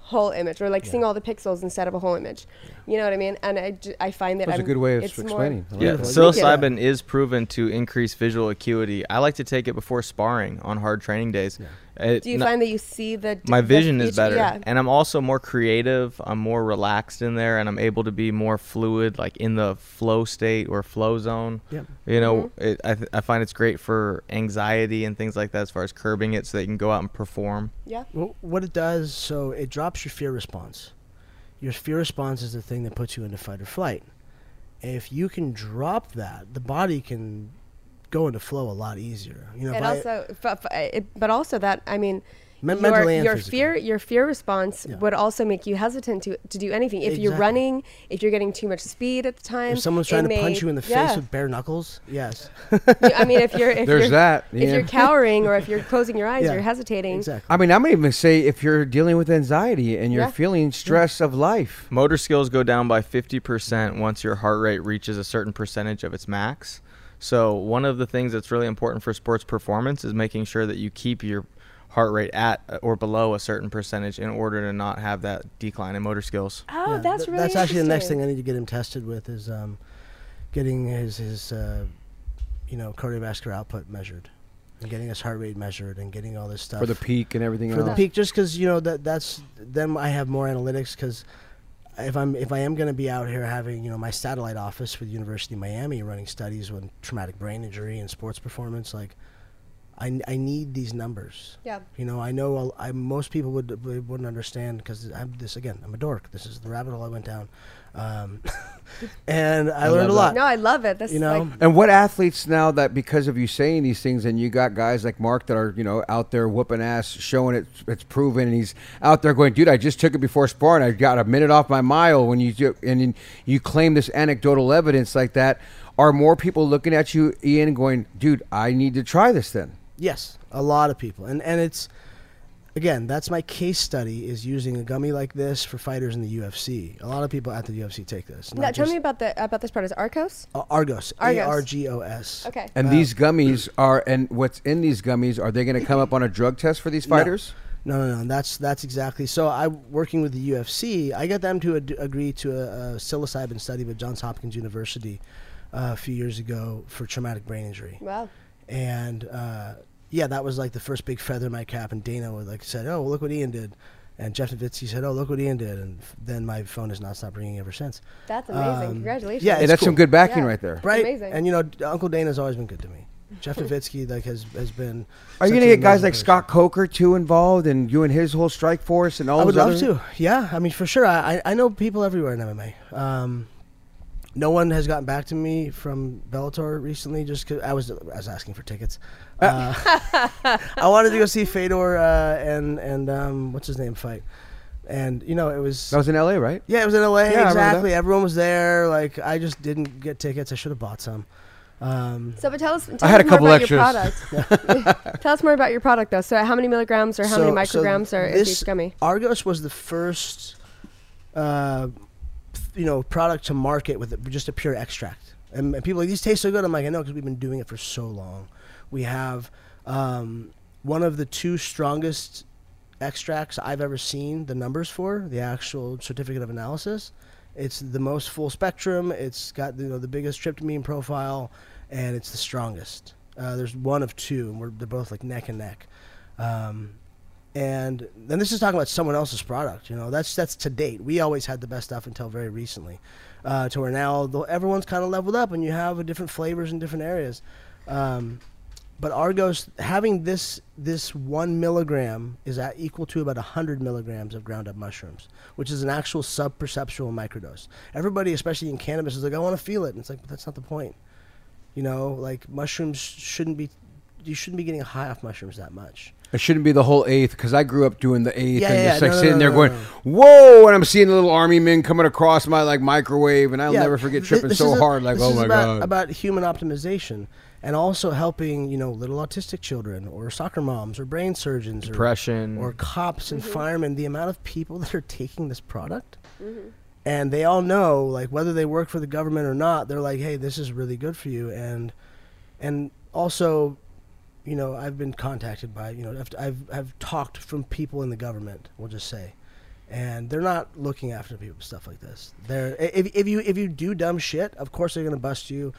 whole image, or like seeing all the pixels instead of a whole image. You know what I mean? And I, j- I find that That's a I'm- a good way of it's more- explaining. I like Yeah, that. Beautiful. psilocybin is proven to increase visual acuity. I like to take it before sparring on hard training days. It- Do you no- find that you see the my the vision is better Yeah. and i'm also more creative i'm more relaxed in there and i'm able to be more fluid like in the flow state or flow zone Yep. you know Mm-hmm. it, I, th- I find it's great for anxiety and things like that as far as curbing it so that you can go out and perform Yeah. Well, what it does, so it drops your fear response. Your fear response is the thing that puts you into fight or flight. If you can drop that, the body can go into flow a lot easier. You know, if and I- also, f- f- it, but also that I mean, Men- your, your physically. fear, your fear response Yeah. would also make you hesitant to to do anything. If you're running, if you're getting too much speed at the time, if someone's trying to may- punch you in the face with bare knuckles, yes, You- I mean, if you're if <laughs> There's you're, that, if you're cowering or if you're <laughs> closing your eyes, Yeah, you're hesitating. exactly. I mean, I'm gonna even say if you're dealing with anxiety and you're Yeah. feeling stress of life. motor skills go down by 50% once your heart rate reaches a certain percentage of its max so one of the things that's really important for sports performance is making sure that you keep your heart rate at uh, or below a certain percentage in order to not have that decline in motor skills Oh, Yeah, that's th- really that's actually the next thing I need to get him tested with is um, getting his his uh, you know cardiovascular output measured, and getting his heart rate measured, and getting all this stuff For the peak and everything for else. the peak. Just because you know that that's then I have more analytics because if I'm if I am going to be out here having you know my satellite office with University of Miami running studies on traumatic brain injury and sports performance, like I, I need these numbers. Yeah. You know, I know a- I, most people would would- wouldn't understand because I'm this again. I'm a dork. This is the rabbit hole I went down, um, <laughs> and I, learned a love lot. No, I love it. This you know, like, And what athletes now that because of you saying these things, and you got guys like Mark that are you know out there whooping ass, showing it, it's proven, and he's out there going, dude, I just took it before sparring, I got a minute off my mile. When you do, and you claim this anecdotal evidence like that, are more people looking at you, Ian, going, dude, I need to try this then? Yes, a lot of people, and and it's again that's my case study is using a gummy like this for fighters in the UFC. A lot of people at the UFC take this. now, tell just- me about the about this product. Is Arcos? uh, Argos, Argos. A R G O S. Okay. And these gummies are, and what's in these gummies, are they going to come up on a drug test for these fighters? No, no, no. That's that's exactly. So I working with the UFC. I got them to ad- agree to a, a psilocybin study with Johns Hopkins University uh, a few years ago for traumatic brain injury. Wow. and uh, yeah, that was like the first big feather in my cap. And Dana would like said, "Oh, well, look what Ian did," and Jeff Novitzky said, "Oh, look what Ian did," and f- then my phone has not stopped ringing ever since. That's amazing. Um, Congratulations. yeah, Hey, it's that's some good backing Yeah. right there. Right, amazing. and you know, d- Uncle Dana's always been good to me. <laughs> Jeff Novitzky like has has been. Are you such going to get guys amazing like person. Scott Coker too involved, and you and his whole Strikeforce and all? I would those love other- to. Yeah, I mean for sure. I, I I know people everywhere in MMA. Um, no one has gotten back to me from Bellator recently. Just 'cause I was I was asking for tickets. Uh, <laughs> I wanted to go see Fedor uh, and and um, what's his name fight, and you know it was. That was in L.A., right? yeah, it was in LA. Yeah, exactly. Everyone was there. Like I just didn't get tickets. I should have bought some. Um, So, but tell us. Tell I had us a couple more about extras. <laughs> <laughs> Tell us more about your product, though. So, how many milligrams or how many So- so micrograms are is each gummy? Argos was the first, uh, you know, product to market with just a pure extract. And, and people like these taste so good. I'm like, I know because we've been doing it for so long. We have um, one of the two strongest extracts I've ever seen the numbers for the actual certificate of analysis. It's the most full spectrum. It's got you know the biggest tryptamine profile, and it's the strongest. Uh, there's one of two, and we're they're both like neck and neck. Um, and then this is talking about someone else's product. You know, that's that's to date. We always had the best stuff until very recently, uh, to where now though everyone's kind of leveled up, and you have different flavors in different areas. Um, but Argos having this this one milligram is at equal to about hundred milligrams of ground up mushrooms, which is an actual sub-perceptual microdose. Everybody, especially in cannabis, is like, I want to feel it, and it's like, but that's not the point. You know, like mushrooms shouldn't be, you shouldn't be getting high off mushrooms that much. It shouldn't be the whole eighth because I grew up doing the eighth Yeah, and yeah, just like no, no, sitting no, there no, going, no. "Whoa!" And I'm seeing the little army men coming across my like microwave, and I'll Yeah, never forget thi- tripping this so is a- hard, like, this "Oh is my about, god!" About human optimization and also helping, you know, little autistic children or soccer moms or brain surgeons Depression. or, or cops and mm-hmm. firemen. The amount of people <laughs> that are taking this product, mm-hmm. and they all know, like whether they work for the government or not, they're like, hey, this is really good for you, and and also. You know, I've been contacted by, you know, I've, I've, I've talked from people in the government, we'll just say, and they're not looking after people stuff like this. They're if, if you if you do dumb shit, of course they're gonna bust you.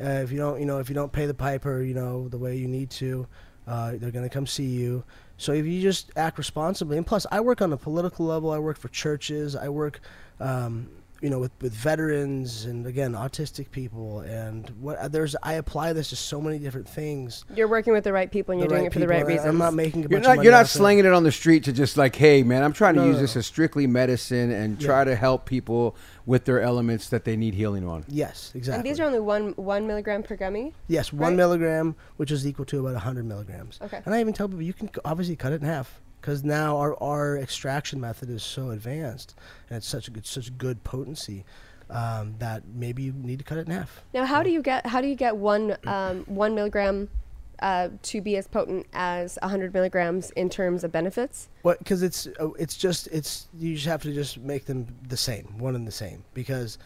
Uh, if you don't, you know, if you don't pay the piper, you know, the way you need to, uh, they're gonna come see you. So if you just act responsibly, and plus, I work on a political level. I work for churches. I work, um, you know, with, with veterans and again autistic people. And what uh, there's, I apply this to so many different things. You're working with the right people and you're doing right it for the right reasons. I'm not making a You're bunch of not money you're not it. slinging it on the street to just like, "Hey, man, I'm trying to No, use no, this no. as strictly medicine and Yeah. try to help people with their elements that they need healing on." Yes, exactly. And these are only one one milligram per gummy. Yes, one Right. milligram, which is equal to about 100 milligrams. Okay. And I even tell people you can obviously cut it in half because now our, our extraction method is so advanced and it's such a good, such good potency um, that maybe you need to cut it in half. Now, how do you get how do you get one um, one milligram uh, to be as potent as 100 milligrams in terms of benefits? What? Because it's uh, it's just it's you just have to just make them the same, one and the same. Because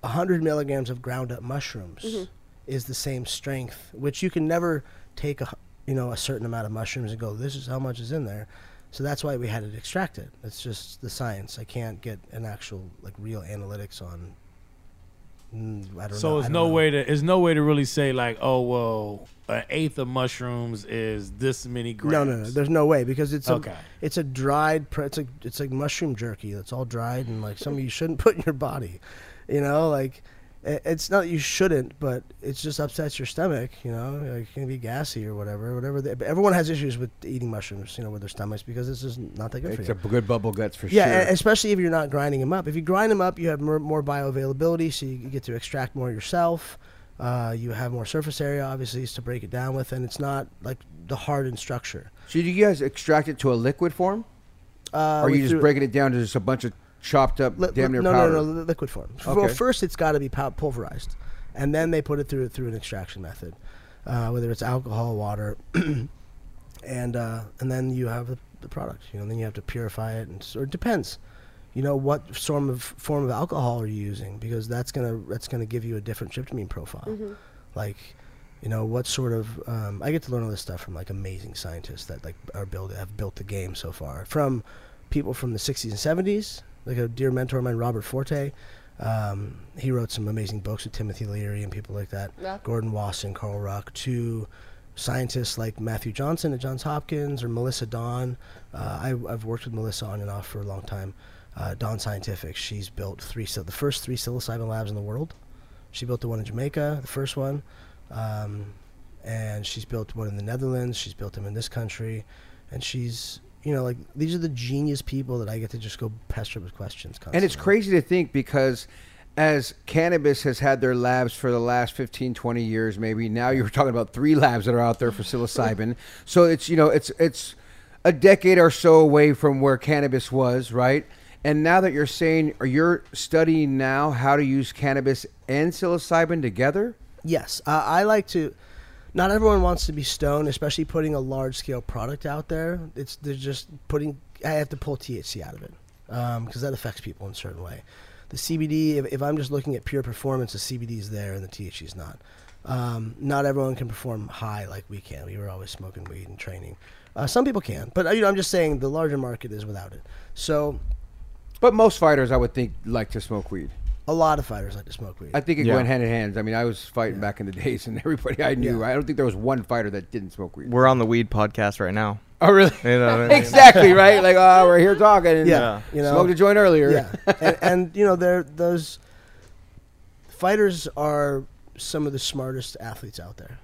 100 milligrams of ground up mushrooms Mm-hmm. is the same strength, which you can never take a you know a certain amount of mushrooms and go, this is how much is in there. So that's why we had it extracted. It's just the science. I can't get an actual like real analytics on. Mm, I don't So know. It's no know. way to it's no way to really say like, oh well, an eighth of mushrooms is this many grams. No, no, no. There's no way because it's a Okay. it's a dried. It's like it's like mushroom jerky. That's all dried and like something you shouldn't <laughs> put in your body. You know, like it's not that you shouldn't, but it just upsets your stomach. You know, like, it can be gassy or whatever. Whatever. They, but everyone has issues with eating mushrooms. You know, with their stomachs because it's just not that good It's for a you. good bubble guts for Yeah, sure. Yeah, especially if you're not grinding them up. If you grind them up, you have more, more bioavailability, so you get to extract more yourself. Uh, you have more surface area, obviously, to break it down with, and it's not like the hardened structure. so do you guys extract it to a liquid form, Uh, or are you just breaking it down to just a bunch of chopped up, Li- damn li- near no, powder? No, no, no, liquid form. Well, first it's got to be pulverized, and then they put it through through an extraction method, uh, whether it's alcohol, water, <clears throat> and uh, and then you have the, the product. You know, then you have to purify it, and so it depends. You know what form of form of alcohol are you using because that's gonna that's gonna give you a different tryptamine profile. Like, you know, what sort of um, I get to learn all this stuff from like amazing scientists that like are build have built the game so far. From people from the 60s and 70s, like a dear mentor of mine, Robert Forte. Um, he wrote some amazing books with Timothy Leary and people like that. Yeah. Gordon Wasson, Carl Ruck, to scientists like Matthew Johnson at Johns Hopkins or Melissa Dawn. Uh, I, I've worked with Melissa on and off for a long time. Uh, Dawn Scientific, she's built three, sil- the first three psilocybin labs in the world. She built the one in Jamaica, the first one, um, and she's built one in the Netherlands. She's built them in this country, and she's, you know, like these are the genius people that I get to just go pester with questions. Constantly. And it's crazy to think because as cannabis has had their labs for the last 15 20 years maybe now you're talking about three labs that are out there for psilocybin <laughs> so it's you know it's it's a decade or so away from where cannabis was right and now that you're saying or you're studying now how to use cannabis and psilocybin together Yes, uh, I like to. Not everyone wants to be stoned, especially putting a large scale product out there. It's they're just putting. I have to pull THC out of it because that affects people in a certain way. The CBD, if, if I'm just looking at pure performance, the CBD is there and the THC is not. Um, not everyone can perform high like we can. We were always smoking weed and training. Uh, some people can, but you know, I'm just saying the larger market is without it. So But most fighters, I would think, like to smoke weed. A lot of fighters like to smoke weed. I think it Yeah. went hand in hand. I mean, I was fighting back in the <laughs> days, and everybody I knew, Yeah. I don't think there was one fighter that didn't smoke weed. We're on the weed podcast right now. Oh, really? You know what I <laughs> mean? exactly right. Like, oh, we're here talking. And Yeah, you know. smoked a joint earlier. yeah, <laughs> and, and you know, they're those fighters are some of the smartest athletes out there.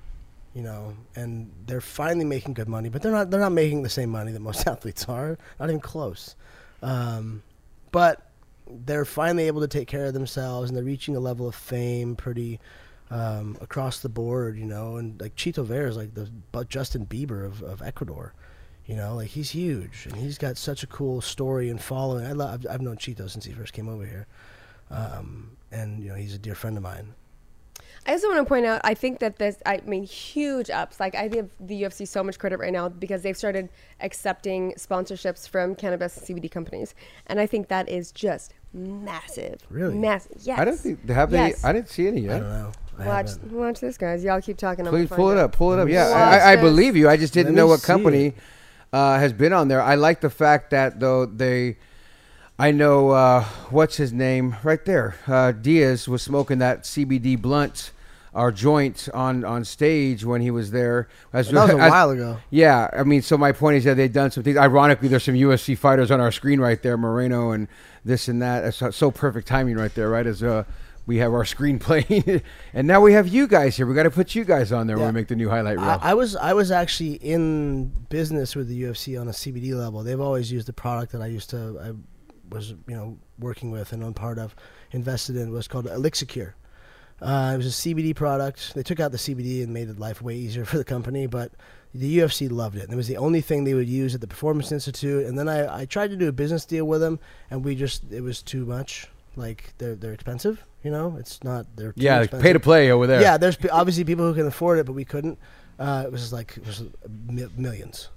You know, and they're finally making good money, but they're not. They're not making the same money that most athletes are. Not even close. Um, but they're finally able to take care of themselves, and they're reaching a level of fame pretty um, across the board. You know, and like Chito Vera is like the Justin Bieber of, of Ecuador. You know, like he's huge, and he's got such a cool story and following. I love. I've, I've known Chito since he first came over here, um, and you know he's a dear friend of mine. I also want to point out, I think that this, I mean, huge ups. Like, I give the UFC so much credit right now because they've started accepting sponsorships from cannabis and CBD companies. And I think that is just massive. Really? Massive. Yes. I don't think have Yes. they. I didn't see any yet. I yet. don't know. I Watch, haven't. watch this, guys. Y'all keep talking. I'm Please pull it up. Pull it up. Yeah, I, I believe you. I just didn't know what company uh, has been on there. I like the fact that though they, I know uh, what's his name right there. Uh, Diaz was smoking that CBD blunt or joint on on stage when he was there. As, That was a <laughs> as- while ago. Yeah, I mean, so my point is that they've done some things. Ironically, there's some UFC fighters on our screen right there, Moreno and this and that. It's so- perfect timing right there, right? As uh, we have our <laughs> screen playing, and now we have you guys here. We got to put you guys on there when we make the new highlight reel. I, I was I was actually in business with the UFC on a CBD level. They've always used the product that I used to I was you know working with and on part of invested in was called Elixicure. Uh, it was a CBD product. They took out the CBD and made it life way easier for the company, but the UFC loved it. And it was the only thing they would use at the Performance Institute. And then I, I tried to do a business deal with them, and we just it was too much. Like they're they're expensive, you know. It's not they're yeah, expensive. pay to play over there. Yeah, there's obviously people who can afford it, but we couldn't. Uh, it was like it was millions.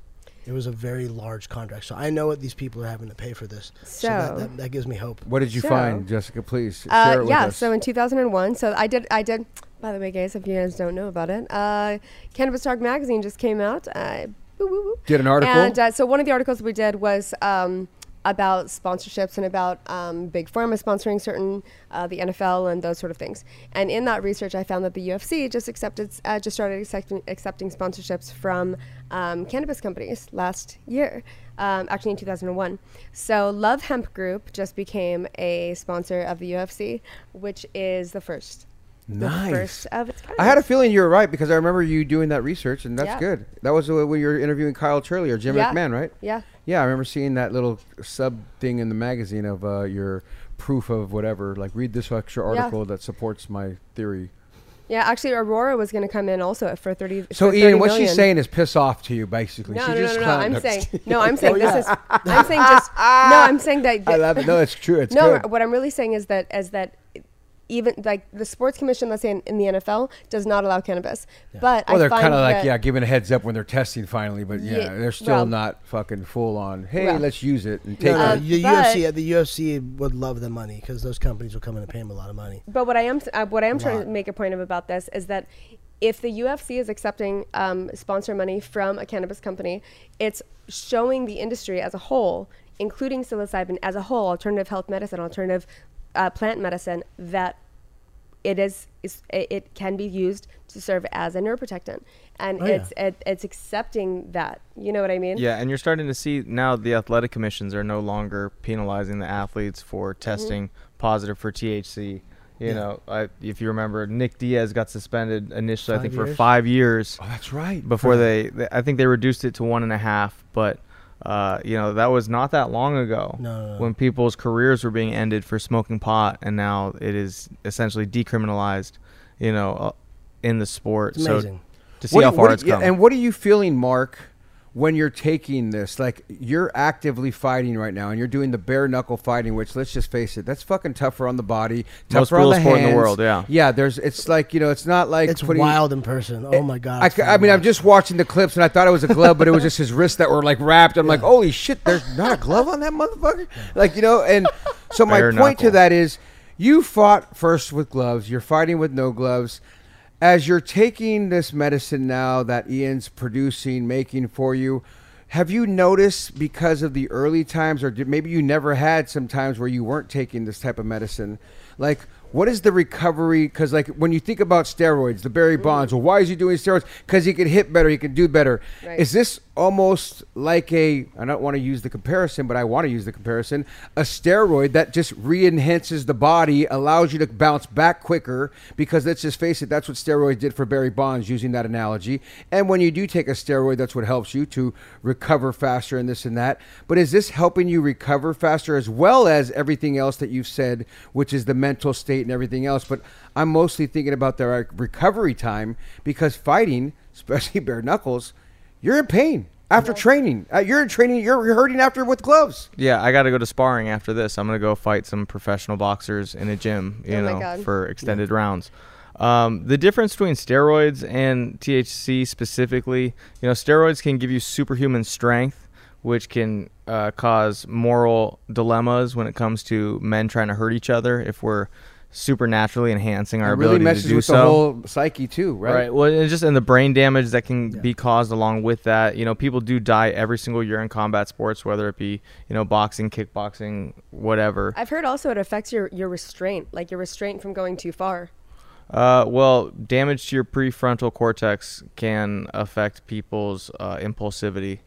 It was a very large contract, so I know what these people are having to pay for this. So, that, So- that, that gives me hope. What did you So- find, Jessica? Please share Uh, it with us. yeah, us. so in 2001, so I did, I did. By the way, guys, if you guys don't know about it, uh, Cannabis Talk magazine just came out. Uh, woo, woo, woo. Did an article? and uh, so one of the articles we did was um, about sponsorships and about um, big pharma sponsoring certain uh, the NFL and those sort of things. And in that research, I found that the UFC just accepted, uh, just started accepting, accepting sponsorships from um, cannabis companies last year, um, actually in 2001. So Love Hemp Group just became a sponsor of the UFC, which is the first. Nice. The first of its kind. I had a feeling you were right because I remember you doing that research, and that's Yeah. good. That was when you were interviewing Kyle Turley or Jim Yeah. McMahon, right? Yeah. Yeah, I remember seeing that little sub thing in the magazine of uh, your proof of whatever. Like, read this extra Yeah. article that supports my theory. Yeah, actually, Aurora was going to come in also for 30. So, for Ian, 30 what she's saying is piss off to you, basically. No, she no, no, just no, no. clown- <laughs> I'm saying no. I'm saying Oh, this yeah. is. I'm saying <laughs> just no. I'm saying that. I love it. No, it's true. It's no, good. what I'm really saying is that is that even like the sports commission, let's say in, in the NFL, does not allow cannabis. But Well, I they're kind of like yeah, giving a heads up when they're testing finally, but yeah, Yeah, they're still well- not fucking full on. Hey, Well- let's use it and take No, no, Uh, the UFC, uh, the UFC would love the money because those companies will come in and pay them a lot of money. But what I am uh, what I am trying to make a point of about this is that if the UFC is accepting um, sponsor money from a cannabis company, it's showing the industry as a whole, including psilocybin as a whole, alternative health medicine, alternative uh, plant medicine, that it is, is it it can be used to serve as a neuroprotectant, and Oh, yeah. it's it, it's accepting that. You know what I mean? Yeah, and you're starting to see now the athletic commissions are no longer penalizing the athletes for testing positive for THC. You Yeah. know, I, if you remember, Nick Diaz got suspended initially, I Five think, for five years Oh, that's right. before they, they. I think they reduced it to one and a half, but uh, you know that was not that long ago No, no, no. when people's careers were being ended for smoking pot, and now it is essentially decriminalized. You know, uh, in the sport. It's so to see What- how far do- it's yeah, come. And what are you feeling, Mark, when you're taking this? Like you're actively fighting right now, and you're doing the bare knuckle fighting, which let's just face it, that's fucking tougher on the body, Most tougher on brutal the sport in the world, yeah. Yeah, there's. It's like you know, it's not like It's putting, wild in person. Oh my god! I, it's I mean, I'm just watching the clips, and I thought it was a glove, but it was just his wrists that were like wrapped. I'm like, holy shit, there's not a glove on that motherfucker. Like you know, and so my Bare point to that is, you fought first with gloves. You're fighting with no gloves. As you're taking this medicine now that Ian's producing, making for you, Have you noticed because of the early times, or did, maybe you never had some times where you weren't taking this type of medicine? Like, what is the recovery? Because, like, when you think about steroids, the Barry mm-hmm. Bonds, well, why is he doing steroids? Because he can hit better, he can do better. Right. Is this almost like a, I don't want to use the comparison, but I want to use the comparison, a steroid that just re enhances the body, allows you to bounce back quicker? Because let's just face it, that's what steroids did for Barry Bonds, using that analogy. And when you do take a steroid, that's what helps you to recover faster and this and that. But is this helping you recover faster as well as everything else that you've said, which is the mental state and everything else? But I'm mostly thinking about the recovery time because fighting, <laughs> especially bare knuckles, you're in pain after training. Uh, you're in training. You're, you're hurting after with gloves. Yeah, I got to go to sparring after this. I'm gonna go fight some professional boxers in a gym, you Oh my know, God. for extended rounds. Um, the difference between steroids and THC specifically, you know, steroids can give you superhuman strength, which can uh, cause moral dilemmas when it comes to men trying to hurt each other if we're supernaturally enhancing our it really ability messes to do with so. the whole psyche too, right? Right. Well, and just and the brain damage that can be caused along with that. You know, people do die every single year in combat sports, whether it be you know boxing, kickboxing, whatever. I've heard also it affects your your restraint, like your restraint from going too far. Uh, well, damage to your prefrontal cortex can affect people's uh, impulsivity.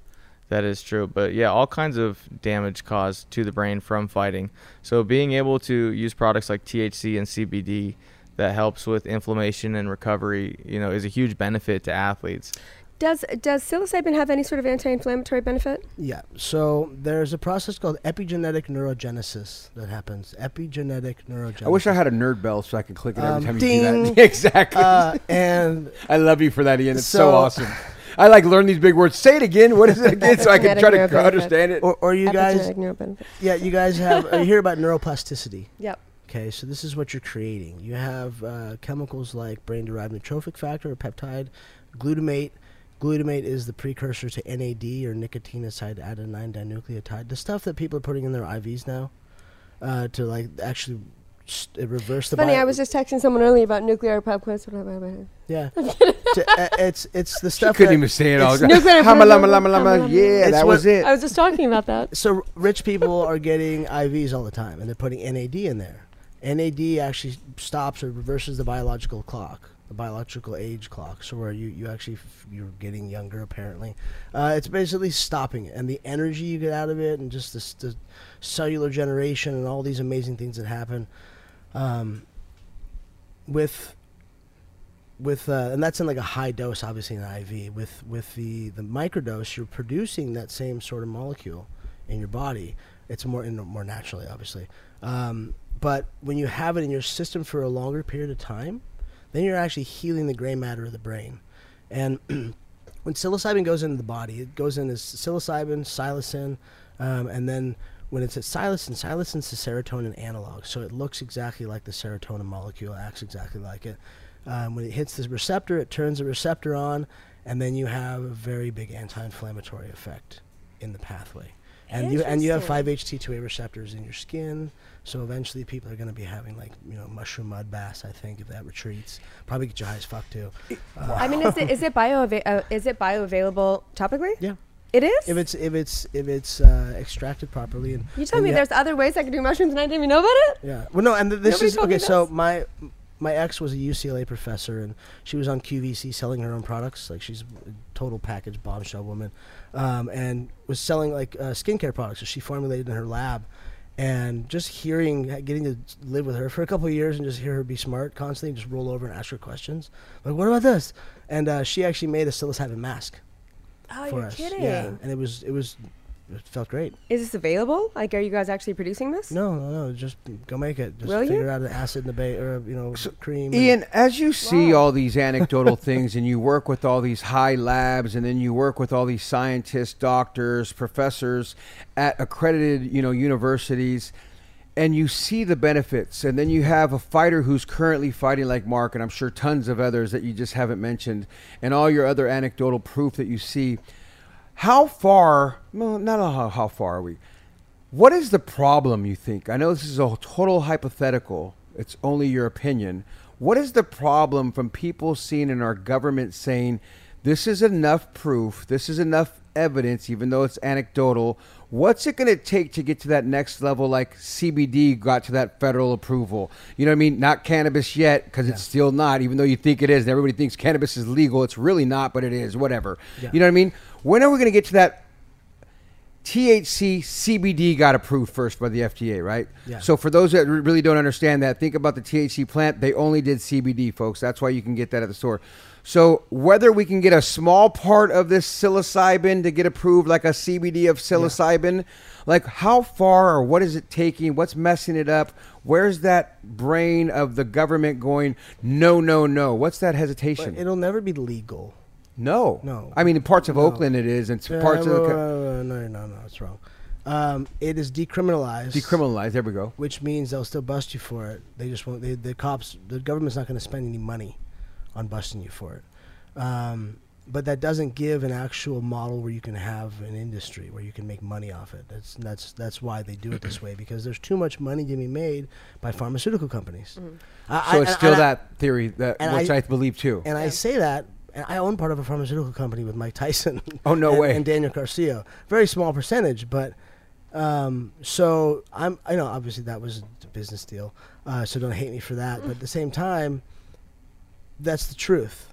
That is true. But yeah, all kinds of damage caused to the brain from fighting. So being able to use products like THC and CBD that helps with inflammation and recovery, you know, is a huge benefit to athletes. Does does psilocybin have any sort of anti-inflammatory benefit? Yeah. So there's a process called epigenetic neurogenesis that happens. Epigenetic neurogenesis. I wish I had a nerd bell so I could click it every Um, time you ding. do that. <laughs> exactly. Uh, and <laughs> I love you for that, Ian. It's so, so- awesome. I like learn these big words. Say it again. What is it again? So I can try to neurobenefits. understand it. or, or you guys, yeah, you guys have uh, you hear about neuroplasticity. <laughs> Yep. Okay, so this is what you're creating. You have uh, chemicals like brain-derived neurotrophic factor or peptide, glutamate. Glutamate is the precursor to NAD or nicotinamide adenine dinucleotide. The stuff that people are putting in their IVs now uh, to like actually st- reverse the. Funny, bio- I was just texting someone earlier about nuclear peptides. yeah. <laughs> To- uh, it's it's the She stuff. couldn't that- even say it all. Nuclear Hama lama lama lama. lama. Yeah, It's that what- was it. I was just talking about that. <laughs> So rich people are getting IVs all the time, and they're putting NAD in there. NAD actually stops or reverses the biological clock, the biological age clock. So where you, you actually f- you're getting younger apparently. Uh, it's basically stopping it, and the energy you get out of it, and just this, the cellular generation, and all these amazing things that happen. Um, with with uh, and that's in like a high dose, obviously in IV. With with the the microdose, you're producing that same sort of molecule in your body. It's more in, more naturally, obviously. Um, but when you have it in your system for a longer period of time, then you're actually healing the gray matter of the brain. And <clears throat> when psilocybin goes into the body, it goes in as psilocybin, psilocin, um, and then when it's at psilocin, psilocin's the serotonin analog, so it looks exactly like the serotonin molecule, acts exactly like it. Um, when it hits the receptor, it turns the receptor on, and then you have a very big anti-inflammatory effect in the pathway. And you and you have 5-HT2A receptors in your skin, so eventually people are going to be having like you know mushroom mud baths. I think if that retreats, probably get you high as fuck too. I mean, is it is it bio uh, is it bioavailable topically? Yeah. It is. if it's if it's if it's uh, extracted properly and you tell me there's other ways I can do mushrooms and I didn't even know about it. Yeah. Well, no, and th- this Nobody is told me okay. So my my ex was a UCLA professor, and she was on QVC selling her own products. Like she's a total package bombshell woman, um, and was selling like uh, skincare products that she formulated in her lab. And just hearing, getting to live with her for a couple of years, and just hear her be smart constantly, just roll over and ask her questions. Like, what about this? And uh, she actually made a psilocybin mask Oh, for you're us. kidding. Yeah, and it was it was it felt great. Is this available? Like, are you guys actually producing this? No, no, no. Just go make it. Just Will you? figure out an acid in the bay or you know cream. and- Ian, as you see Wow. all these anecdotal <laughs> things and you work with all these high labs and then you work with all these scientists, doctors, professors at accredited, you know, universities and you see the benefits and then you have a fighter who's currently fighting like Mark and I'm sure tons of others that you just haven't mentioned and all your other anecdotal proof that you see how far well, not how, how far are we what is the problem you think? I know this is a total hypothetical. It's only your opinion. What is the problem from people seeing in our government saying this is enough proof. This is enough evidence, even though it's anecdotal. What's it going to take to get to that next level, like CBD got to that federal approval? You know what I mean? Not cannabis yet, because it's still not, even though you think it is. And everybody thinks cannabis is legal. It's really not, but it is, whatever. Yeah. You know what I mean? When are we going to get to that THC CBD got approved first by the FDA, right? Yeah. So for those that really don't understand that, think about the THC plant. They only did CBD, folks. That's why you can get that at the store. So whether we can get a small part of this psilocybin to get approved, like a CBD of psilocybin, like how far or what is it taking? What's messing it up? Where's that brain of the government going? No, no, no. What's that hesitation? But it'll never be legal. no, No. I mean, in parts of No. Oakland, it is, and Yeah, parts of the well, co- uh, no, no, no, that's wrong. Um, it is decriminalized. decriminalized. There we go. which means they'll still bust you for it. They just won't. They, the cops, the government's not going to spend any money on busting you for it. Um, but that doesn't give an actual model where you can have an industry where you can make money off it. That's that's that's why they do it this way because there's too much money to be made by pharmaceutical companies. I- So I- it's and- still and I- that theory that which I- I, believe too. and I say that, and I own part of a pharmaceutical company with Mike Tyson. Oh, no and, way. And Daniel Garcia. Very small percentage, but um, so I'm. I know obviously that was a business deal, uh, so don't hate me for that. But at the same time, that's the truth.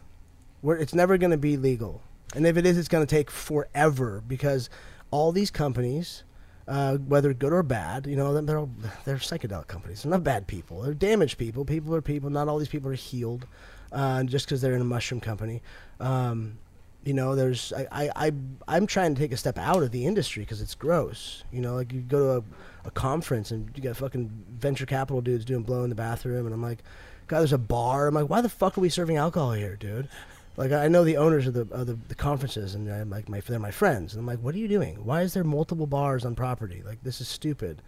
Where it's never going to be legal, and if it is, it's going to take forever because all these companies. Uh, whether good or bad, you know, they're all, they're psychedelic companies. They're not bad people. They're damaged people. People are people. Not all these people are healed uh, just because they're in a mushroom company. Um, you know, there's I, I, I I'm trying to take a step out of the industry because it's gross. You know, like you go to a, a conference and you got fucking venture capital dudes doing blow in the bathroom, and I'm like, God, there's a bar. I'm like, why the fuck are we serving alcohol here, dude? Like I know the owners of the of the, the conferences, and I'm like, my they're my friends, and I'm like, what are you doing? Why is there multiple bars on property? Like this is stupid,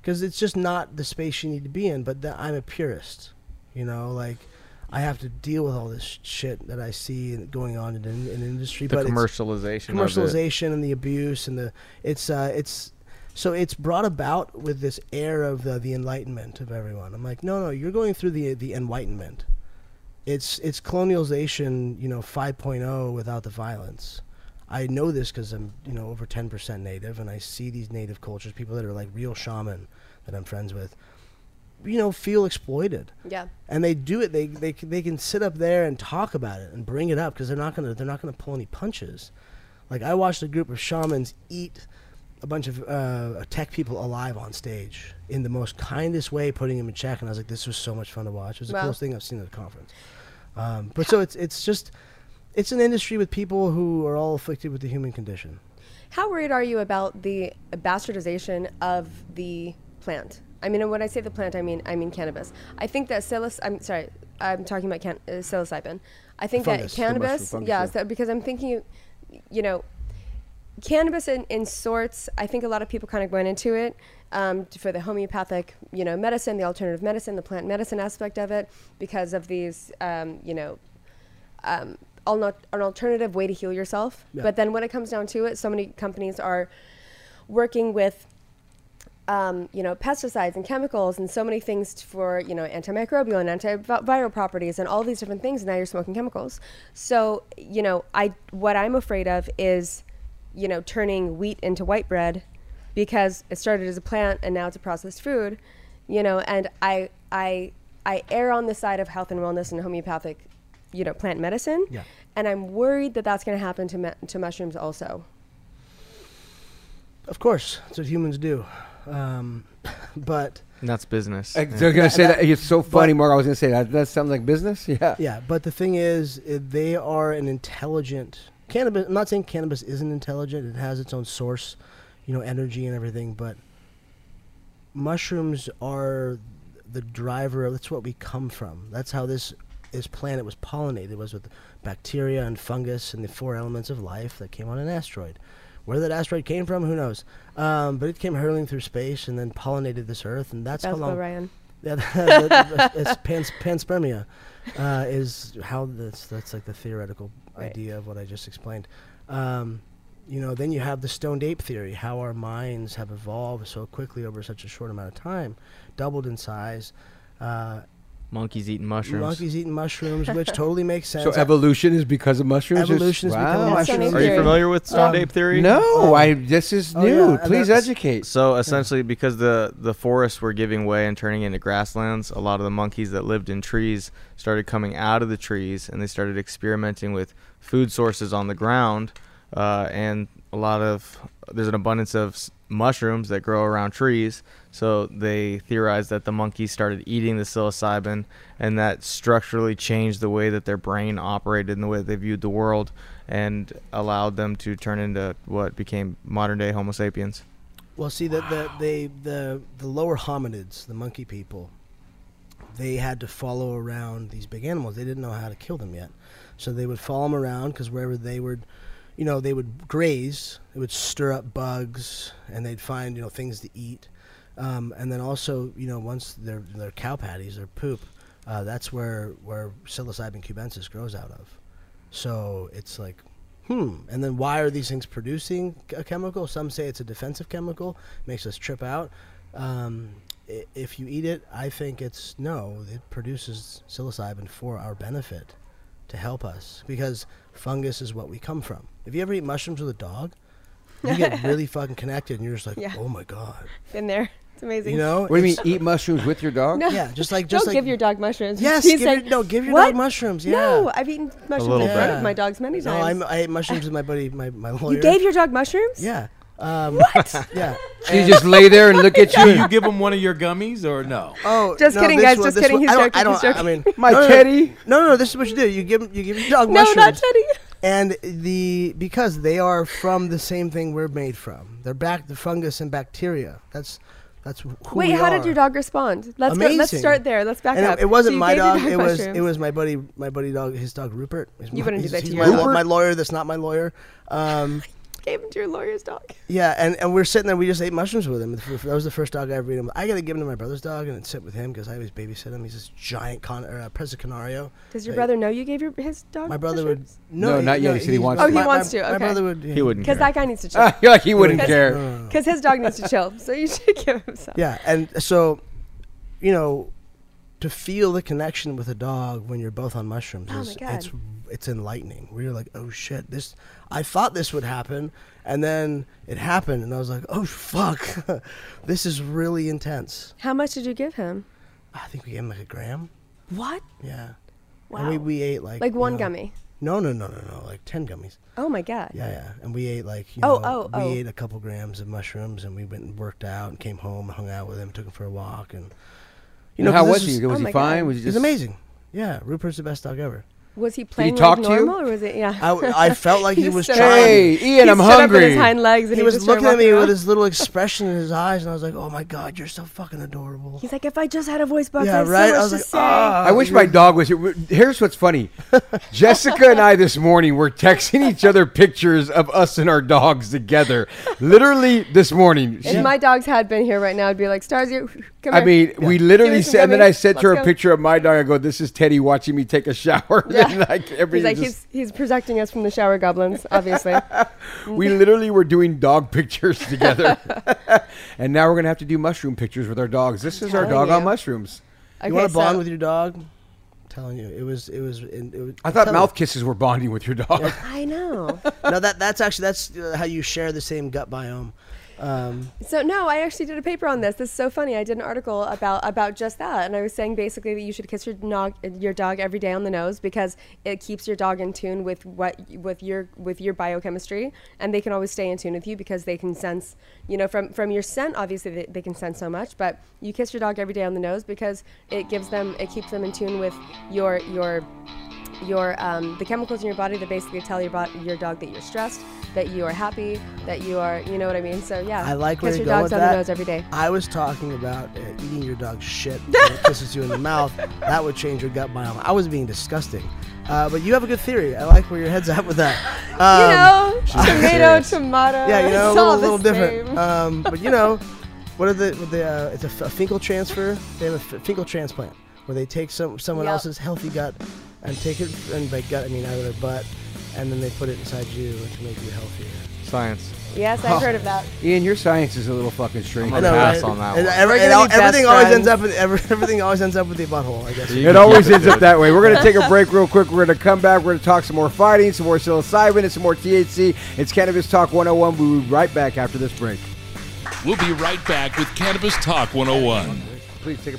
because it's just not the space you need to be in. But th- I'm a purist, you know, like. I have to deal with all this shit that I see going on in, in, in industry. The but commercialization. Commercialization and the abuse and the it's uh it's so it's brought about with this air of the, the enlightenment of everyone. I'm like, no, no, you're going through the the enlightenment. It's it's colonialization, you know, 5.0 without the violence. I know this because I'm, you know, over 10% native, and I see these native cultures, people that are like real shaman that I'm friends with, you know, feel exploited Yeah. and they do it. They they c- they can sit up there and talk about it and bring it up because they're not gonna they're not gonna pull any punches. Like I watched a group of shamans eat a bunch of uh, tech people alive on stage in the most kindest way, putting them in check. And I was like, this was so much fun to watch. It was the coolest thing I've seen at a conference. Um, but so it's it's just it's an industry with people who are all afflicted with the human condition. How worried are you about the bastardization of the plant? I mean, when I say the plant, I mean I mean cannabis. I think that psiloc. I'm sorry, I'm talking about can- uh, psilocybin. I think Fungus, that cannabis, fungus, yeah, yeah. So, because I'm thinking, you know, cannabis in, in sorts. I think a lot of people kind of went into it um, for the homeopathic, you know, medicine, the alternative medicine, the plant medicine aspect of it, because of these, um, you know, um, an alternative way to heal yourself. Yeah. But then when it comes down to it, so many companies are working with um, you know, pesticides and chemicals and so many things for, you know, antimicrobial and antiviral properties and all these different things. And now you're smoking chemicals. So, you know, I, what I'm afraid of is, you know, turning wheat into white bread because it started as a plant and now it's a processed food, you know, and I, I, I err on the side of health and wellness and homeopathic, you know, plant medicine. Yeah. And I'm worried that that's going to happen to, mu- to mushrooms also. Of course, that's what humans do. Um, <laughs> but And that's business. I Yeah. was gonna say that, that- it's so funny, but- Mark. I was gonna say that that sounds like business. <laughs> Yeah. Yeah, but the thing is, they are an intelligent cannabis. I'm not saying cannabis isn't intelligent. It has its own source, you know, energy and everything. But mushrooms are the driver of. That's what we come from. That's how this this planet was pollinated. It was with bacteria and fungus and the four elements of life that came on an asteroid. Where that asteroid came from, who knows? Um, but it came hurling through space and then pollinated this Earth, and that's how That's long. Ryan. Yeah, <laughs> that, <laughs> it's pans, panspermia uh, is how that's that's like the theoretical Right. idea of what I just explained. Um, you know, then you have the stoned ape theory, how our minds have evolved so quickly over such a short amount of time, doubled in size, uh, monkeys eating mushrooms. Monkeys eating mushrooms, which <laughs> totally makes sense. So evolution is because of mushrooms. Evolution is because of wow. mushrooms. Are you familiar with stoned Um, ape theory? No, I. This is Oh, new. yeah, Please educate. So essentially, because the the forests were giving way and turning into grasslands, a lot of the monkeys that lived in trees started coming out of the trees, and they started experimenting with food sources on the ground. Uh, and a lot of there's an abundance of s- mushrooms that grow around trees. So they theorized that the monkeys started eating the psilocybin, and that structurally changed the way that their brain operated and the way they viewed the world, and allowed them to turn into what became modern day Homo sapiens. Well, see that the they the the lower hominids, the monkey people, they had to follow around these big animals. They didn't know how to kill them yet, so they would follow them around because wherever they would, you know, they would graze. They would stir up bugs, and they'd find you know things to eat, um, and then also you know once their their cow patties, their poop, uh, that's where where psilocybin cubensis grows out of. So it's like hmm. And then why are these things producing a chemical? Some say it's a defensive chemical, makes us trip out. Um, if you eat it, I think it's no. It produces psilocybin for our benefit, to help us because fungus is what we come from. If you ever eat mushrooms with a dog, you get <laughs> really fucking connected, and you're just like, Yeah. oh my god, Been there. It's amazing. you know? What do you mean? Eat mushrooms with your dog? No. Yeah, just like just Don't like give your dog mushrooms. yes, <laughs> She's give your, no, give your "What? dog mushrooms. Yeah. No, I've eaten mushrooms little in front of my dogs many No, times. I'm, I ate mushrooms with my buddy, my my lawyer. you gave your dog mushrooms? yeah. Um, what? <laughs> Yeah. So you just lay there and look at you. you give him one of your gummies or no? Oh, Just no, kidding, guys, one- just kidding, one- he's I joking, I don't. he's I mean, My no, no, no. teddy. No, no, no. This is what you do. You give 'em- you give your dog No, mushrooms. <laughs> No, not Teddy. And the because they are from the same thing we're made from. They're back the fungus and bacteria. That's that's who Wait, we how are. did your dog respond? Let's go, let's start there. Let's back And up. it, it wasn't So you my gave your dog. It was mushrooms. it was my buddy my buddy dog his dog Rupert. His You mo- wouldn't do he's- that to he's your my, dog. law- my lawyer that's not my lawyer. Um, <laughs> gave him to your lawyer's dog. yeah, and, and we're sitting there. We just ate mushrooms with him. That was the first dog I ever ate him. I got to give him to my brother's dog and sit with him because I always babysit him. He's this giant con or uh, Presa Canario. Does your Like, brother know you gave your his dog? My brother would mushrooms? No, not yet. He said he wants Oh, to. he my- wants my- to, My brother would. He wouldn't Because that guy needs to <laughs> chill. You're like he wouldn't Because- care. No, no, no. Because his dog needs to chill. So you should give him some. Yeah, and so, you know, to feel the connection with a dog when you're both on mushrooms Oh my is God. it's it's enlightening. Where you're like, oh shit, this I thought this would happen, and then it happened, and I was like, oh fuck, <laughs> this is really intense. How much did you give him? I think we gave him like a gram. What? Yeah. Wow. And we, we ate like like you one know- gummy. No, no, no, no, no, like ten gummies. Oh my god. Yeah, yeah. And we ate like you Oh, know, oh, we oh. ate a couple grams of mushrooms, and we went and worked out, and came home, hung out with him, took him for a walk, and you know, how was he? Was Oh he fine? God. Was he just... He's amazing. Yeah, Rupert's the best dog ever. Was he playing talk like to you? normal, or was it? Yeah. I, I <laughs> felt like he just was stood trying. up- Hey, Ian, he I'm stood Up hungry. his hind legs and he he, was just looking at me walking with his little expression in his eyes, and I was like, "Oh my god, you're so fucking adorable." He's like, if I just had a voice box, yeah, I right. so much I was to like, say. "Ah." I wish my dog was here. Here's what's funny. <laughs> Jessica and I this morning were texting each other pictures of us and our dogs together. Literally this morning. If my dogs had been here right now, I'd be like, Stars, you come I here. mean, we literally me said, and then. I sent her Let's a go. picture of my dog. I go, "This is Teddy watching me take a shower." Yeah. And, <laughs> like, He's like, he's, he's protecting us from the shower goblins, obviously. <laughs> we literally were doing dog pictures together, <laughs> and now we're gonna have to do mushroom pictures with our dogs. This is our telling dog on mushrooms. Okay, you want to bond with your dog? I'm telling you, it was it was. It, was I thought mouth telling kisses were bonding with your dog. I know. you. No, that that's actually that's uh, how you share the same gut biome. Um, So no, I actually did a paper on this. This is so funny. I did an article about about just that, and I was saying basically that you should kiss your dog your dog every day on the nose because it keeps your dog in tune with what with your with your biochemistry, and they can always stay in tune with you because they can sense, you know, from from your scent. Obviously, they, they can sense so much, but you kiss your dog every day on the nose because it gives them it keeps them in tune with your your your um, the chemicals in your body that basically tell your body, your dog that you're stressed, that you are happy, that you are, you know what I mean. So yeah, I like where you're your going dogs with on that. the nose every day. I was talking about uh, eating your dog's shit <laughs> when it kisses you in the mouth. That would change your gut biome. I was being disgusting. Uh, but you have a good theory. I like where your head's at with that. <laughs> Um, you know, <laughs> tomato, tomato. yeah, you know, it's a all little, little different. Um, but you know, what are the, what the uh, it's a, f- a fecal transfer. They have a f- fecal transplant where they take some someone Yep. else's healthy gut and take it and by gut I mean out of their butt and then they put it inside you to make you healthier. Science. Yes, I've heard of that. <laughs> Ian, your science is a little fucking strange. I'm gonna pass on that And one. every- and all- everything always ends up with every, <laughs> everything always ends up with the butthole. I guess. It always ends up that way. We're going to take a break real quick. We're going to come back. We're going to talk some more fighting, some more psilocybin, and some more THC. It's Cannabis Talk 101. We'll be right back after this break. We'll be right back with Cannabis Talk 101. Please take a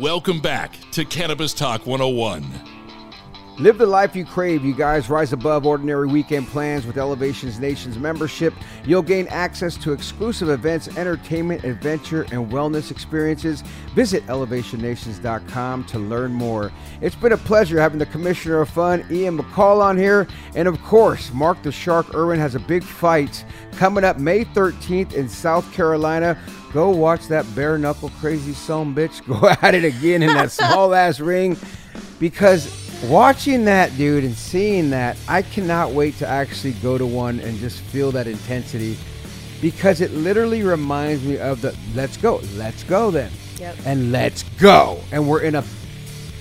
Welcome back to Cannabis Talk 101. Live the life you crave. You guys rise above ordinary weekend plans with Elevations Nations membership. You'll gain access to exclusive events, entertainment, adventure, and wellness experiences. Visit elevationnations.com to learn more. It's been a pleasure having the Commissioner of Fun, Ian McCall, on here. And of course, Mark the Shark Irwin has a big fight coming up May 13th in South Carolina. Go watch that bare knuckle crazy son bitch go <laughs> at it again in that small <laughs> ass ring because watching that dude and seeing that, I cannot wait to actually go to one and just feel that intensity because it literally reminds me of the let's go, let's go then. Yep. And let's go. And we're in a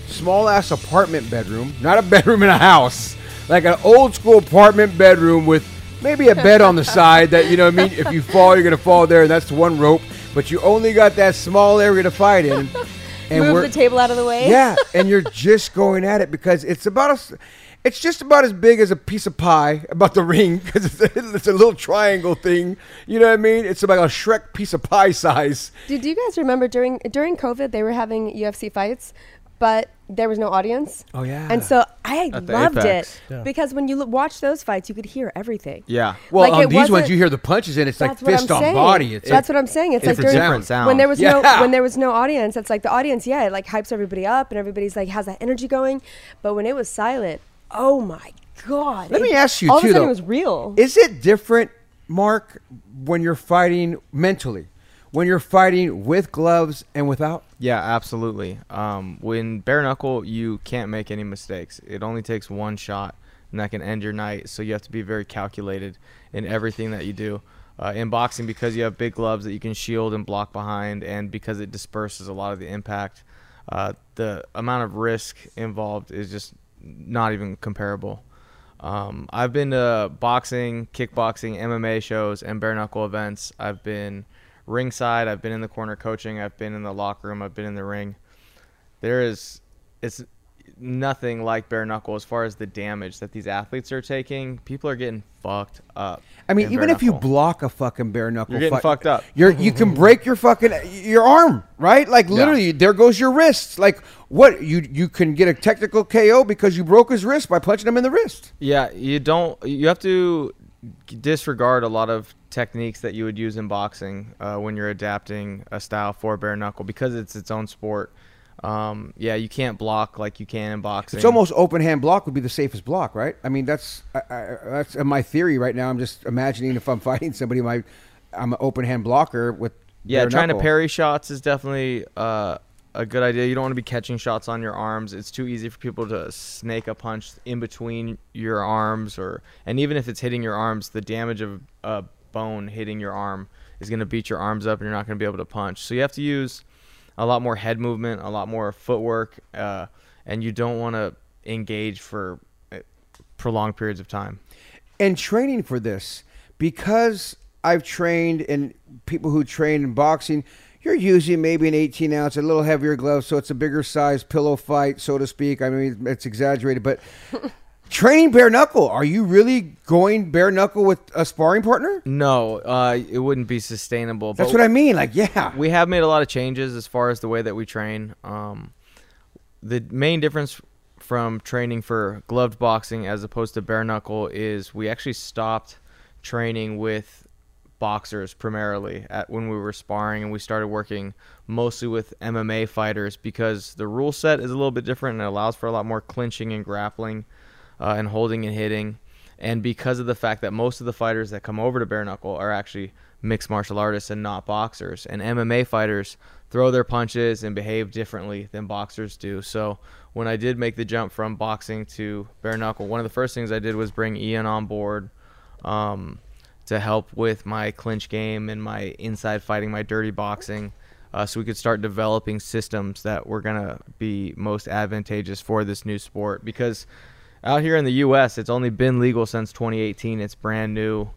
small ass apartment bedroom, not a bedroom in a house, like an old school apartment bedroom with maybe a bed on the <laughs> side that, you know what I mean? If you fall, you're going to fall there, and that's one rope. But you only got that small area to fight in. <laughs> And Move the table out of the way. yeah, and you're just going at it because it's about a, it's just about as big as a piece of pie about the ring because it's a, it's a little triangle thing. You know what I mean? It's about a Shrek piece of pie size. Did you guys remember during during COVID they were having UFC fights, but there was no audience? Oh yeah. And so I At the loved Apex. it Yeah. because when you l- watch those fights, you could hear everything. Yeah. well, like, on it these ones wasn't- you hear the punches and it's like That's what fist I'm on saying. body. It's That's like, what I'm saying. It's, It's like a during, different sound. when there was Yeah. no when there was no audience. It's like the audience, yeah, it like hypes everybody up and everybody's like has that energy going. But when it was silent, oh my god! Let it- me ask you all too, of a sudden though. it was real. Is it different, Mark, when you're fighting mentally, when you're fighting with gloves and without? Yeah, absolutely. Um, when bare knuckle, you can't make any mistakes. It only takes one shot, and that can end your night. So you have to be very calculated in everything that you do. Uh, in boxing, because you have big gloves that you can shield and block behind, and because it disperses a lot of the impact, uh, the amount of risk involved is just not even comparable. Um, I've been to boxing, kickboxing, MMA shows, and bare knuckle events. I've been ringside. I've been in the corner coaching. I've been in the locker room. I've been in the ring. There is, it's nothing like bare knuckle as far as the damage that these athletes are taking. People are getting fucked up. I mean, even if you block a fucking bare knuckle, You're getting fucked up. You're you can break your fucking your arm, right? Like literally, there goes your wrist. Like what you you can get a technical KO because you broke his wrist by punching him in the wrist. Yeah, you don't. You have to disregard a lot of techniques that you would use in boxing uh, when you're adapting a style for bare knuckle because it's its own sport. Um, yeah, you can't block like you can in boxing. It's almost open hand block would be the safest block, right? I mean, that's I, I, that's my theory right now. I'm just imagining if I'm <laughs> fighting somebody, my I'm an open hand blocker with yeah. Trying knuckle. to parry shots is definitely uh, a good idea. You don't want to be catching shots on your arms. It's too easy for people to snake a punch in between your arms, or and even if it's hitting your arms, the damage of a bone hitting your arm is going to beat your arms up, and you're not going to be able to punch. So you have to use a lot more head movement, a lot more footwork, uh, and you don't want to engage for uh, prolonged periods of time. and training for this because I've trained and people who train in boxing, you're using maybe an 18 ounce, a little heavier glove, so it's a bigger size pillow fight, so to speak. I mean, it's exaggerated, but <laughs> training bare knuckle, are you really going bare knuckle with a sparring partner? No, uh, it wouldn't be sustainable. That's what I mean. Like, yeah, we have made a lot of changes as far as the way that we train. Um, the main difference from training for gloved boxing as opposed to bare knuckle is we actually stopped training with boxers primarily at when we were sparring and we started working mostly with MMA fighters because the rule set is a little bit different and it allows for a lot more clinching and grappling uh, and holding and hitting. And because of the fact that most of the fighters that come over to bare knuckle are actually mixed martial artists and not boxers. And MMA fighters throw their punches and behave differently than boxers do. So when I did make the jump from boxing to bare knuckle one of the first things I did was bring Ian on board um, to help with my clinch game and my inside fighting, my dirty boxing, uh, so we could start developing systems that were gonna be most advantageous for this new sport. Because out here in the U.S., it's only been legal since 2018. It's brand new,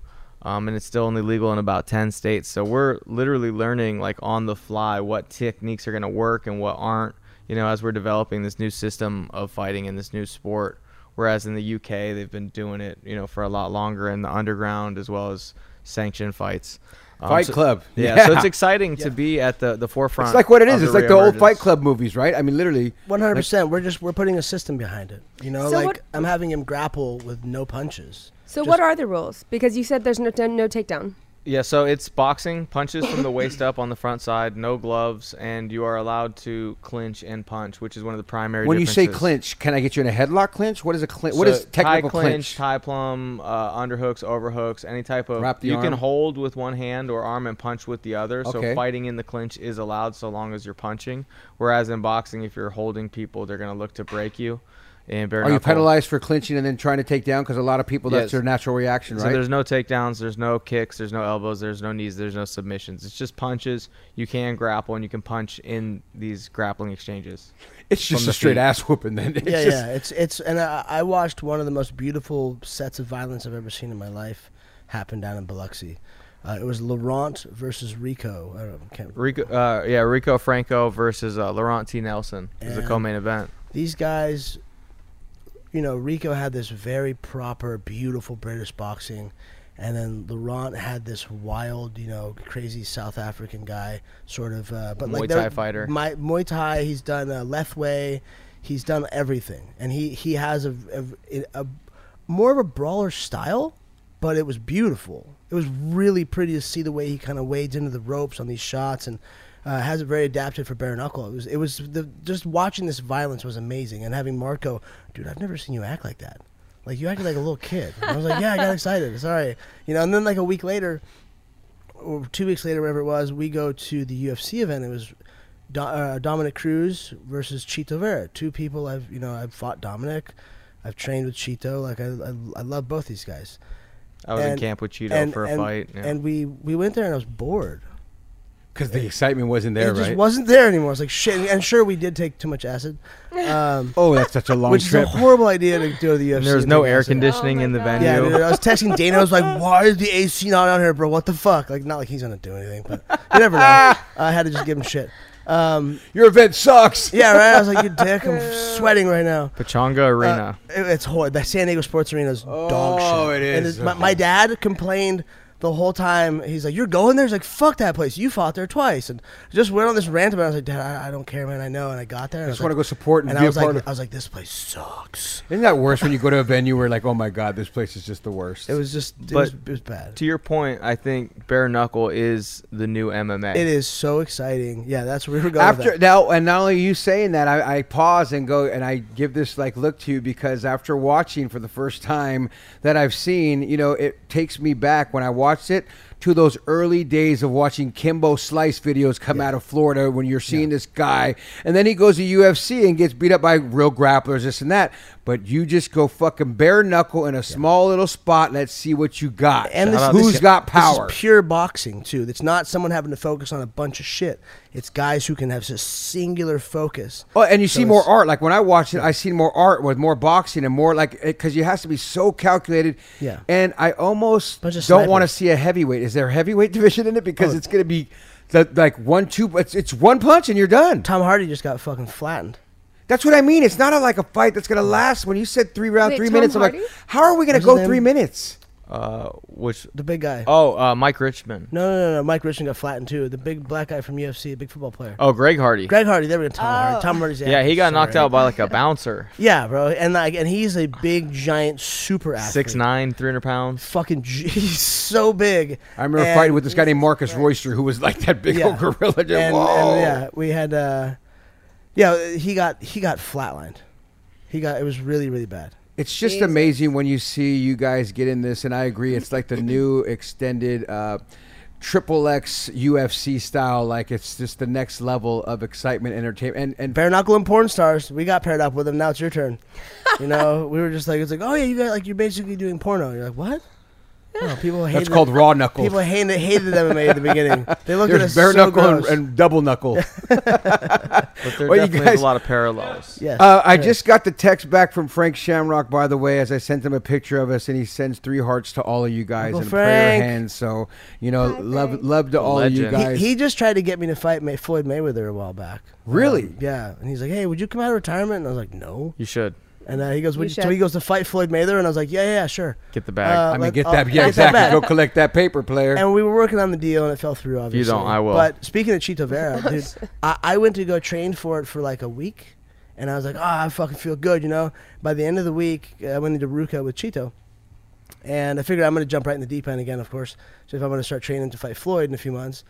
um, and it's still only legal in about 10 states. So we're literally learning like on the fly what techniques are gonna work and what aren't. You know, as we're developing this new system of fighting in this new sport. Whereas in the UK, they've been doing it, you know, for a lot longer in the underground as well as sanctioned fights. Um, Fight so- Club. <laughs> Yeah, so it's exciting to be at the, the forefront. it's like what it is. It's like the old. Fight Club movies, right? I mean, literally. One hundred percent. We're just we're putting a system behind it. You know, So like what- I'm having him grapple with no punches. So Just- what are the rules? Because you said there's no no takedown. Yeah, so it's boxing, punches from the waist up on the front side, no gloves, and you are allowed to clinch and punch, which is one of the primary. When you say clinch, can I get you in a headlock clinch? What is a clinch? What So is technical tie clinch, tie plum, uh, underhooks, overhooks, any type of. Wrap the you arm? can hold with one hand or arm and punch with the other. Okay. So fighting in the clinch is allowed so long as you're punching. Whereas in boxing, if you're holding people, they're gonna look to break you. And bare Are you penalized for clinching and then trying to take down? Because a lot of people, that's Yes. their natural reaction, right? So there's no takedowns, there's no kicks, there's no elbows, there's no knees, there's no submissions. It's just punches. You can grapple and you can punch in these grappling exchanges. <laughs> It's just a straight feet. ass whooping. Then It's yeah, just- yeah. It's it's and I, I watched one of the most beautiful sets of violence I've ever seen in my life happen down in Biloxi. Uh, it was Laurent versus Rico. I don't can't, Rico, uh, yeah, Rico Franco versus uh, Laurent T. Nelson is the And- co-main event. these guys, you know, Rico had this very proper, beautiful British boxing, and then Laurent had this wild, you know, crazy South African guy, sort of. Uh, but Muay like Thai fighter. My, Muay Thai. He's done uh, left way. He's done everything, and he he has a, a, a more of a brawler style, but it was beautiful. It was really pretty to see the way he kind of wades into the ropes on these shots and uh, has it very adapted for bare knuckle. It was it was the just watching this violence was amazing and having Marco, dude, I've never seen you act like that. Like you acted like a little kid. And I was like, yeah, I got excited. Sorry, you know. And then like a week later, or two weeks later, whatever it was, we go to the UFC event. It was Do- uh, Dominick Cruz versus Chito Vera. Two people I've you know I've fought Dominic, I've trained with Chito. Like I I, I love both these guys. I was in camp with Chito and- for a and- fight. yeah. And we we went there and I was bored. Because the excitement wasn't there, it just right? wasn't there anymore. I was like shit. And sure, we did take too much acid. Um, <laughs> oh, that's such a long which trip. is a horrible idea to do to the UFC. And there was no air acid. conditioning Oh in the my venue. Yeah, dude, I was <laughs> texting Dana. I was like, "Why is the AC not on here, bro? What the fuck?" Like, not like he's gonna do anything, but you never know. <laughs> I had to just give him shit. Um, Your event sucks. yeah, right. I was like, you dick. I'm sweating right now. Pechanga Arena. Uh, it- it's horrible. That San Diego Sports Arena is dog shit. Oh, it And is. it's- my, my dad complained the whole time. He's like, "You're going there?" He's like, "Fuck that place. You fought there twice." And just went on this rant about. it. I was like, "Dad, I, I don't care, man. I know." And I got there. And I I just was want to go support and, And be I was a part like, of. I was like, "This place sucks." Isn't that worse when you go to a venue where like, oh my god, this place is just the worst? It was just, it, But was, it was bad. To your point, I think bare knuckle is the new MMA. It is so exciting. Yeah, that's where we were going. with after that. now and not only you saying that I, I pause and go and i give this like look to you because after watching for the first time that i've seen you know it takes me back when i watched it to those early days of watching kimbo slice videos come out of florida when you're seeing this guy. And then he goes to ufc and gets beat up by real grapplers this and that. But you just go fucking bare knuckle in a small little spot. Let's see what you got. And this, who's this- got this power. is pure boxing too. It's not someone having to focus on a bunch of shit. It's guys who can have just singular focus. Oh, and you see more art. Like when I watch it, I see more art with more boxing and more like because you has to be so calculated. Yeah. And I almost don't want to see a heavyweight. Is there a heavyweight <laughs> division in it? Because Oh. it's going to be the, like one two. It's it's one punch and you're done. Tom Hardy just got fucking flattened. That's what I mean. It's not a, like a fight that's going to last. When you said three round, Wait, three Tom minutes, I'm like, how are we going to go three minutes? Uh, which The big guy. oh, uh, Mike Richmond. No, no, no, no. Mike Richmond got flattened too. The big black guy from UFC, the big football player. Oh, Greg Hardy. Greg Hardy. There we go. Tom Oh. Hardy. Tom Hardy's. <laughs> yeah, he got knocked out by like a bouncer. <laughs> Yeah, bro, and like, and he's a big, giant, super athlete. Six nine, three hundred pounds. Fucking, g- <laughs> he's so big. I remember And- fighting with this guy named Marcus Royster, who was like that big Yeah. old gorilla. Just, and, whoa. and yeah, we had. uh Yeah, he got he got flatlined. He got it was really really bad. It's just Jesus. amazing when you see you guys get in this, and I agree. It's like the <laughs> new extended uh, triple X UFC style. Like it's just the next level of excitement, entertainment, and and Bare knuckle and porn stars. We got paired up with them. Now it's your turn. You know, we were just like, it's like, oh yeah, you got like you're basically doing porno. You're like, what? No, people hated. that's called raw knuckle. People hated hated MMA at the beginning. They looked at There's us bare so knuckle and, gross. and double knuckle. <laughs> But there <laughs> Well, you definitely guys- a lot of parallels. Yes. Uh, I yeah. just got the text back from Frank Shamrock, by the way, as I sent him a picture of us, and he sends three hearts to all of you guys Uncle and prayer Frank. hands. So you know, Hi, love Frank. love to all of you Legend. guys. He, he just tried to get me to fight May- Floyd Mayweather a while back. Really? Um, yeah. And he's like, "Hey, would you come out of retirement?" And I was like, "No." You should And uh, he goes, You would you, so he goes to fight Floyd Mayweather, and I was like, "Yeah, yeah, yeah, sure." get the bag. Uh, I mean, let- get I'll- that. I'll Yeah, get that exactly. Go collect that paper, player. And we were working on the deal, and it fell through. Obviously, you don't, I will. But speaking of Chito Vera, <laughs> dude, I, I went to go train for it for like a week, and I was like, "Oh, I fucking feel good," you know. By the end of the week, I went into Ruka with Chito, and I figured I'm going to jump right in the deep end again, of course. So if I'm going to start training to fight Floyd in a few months,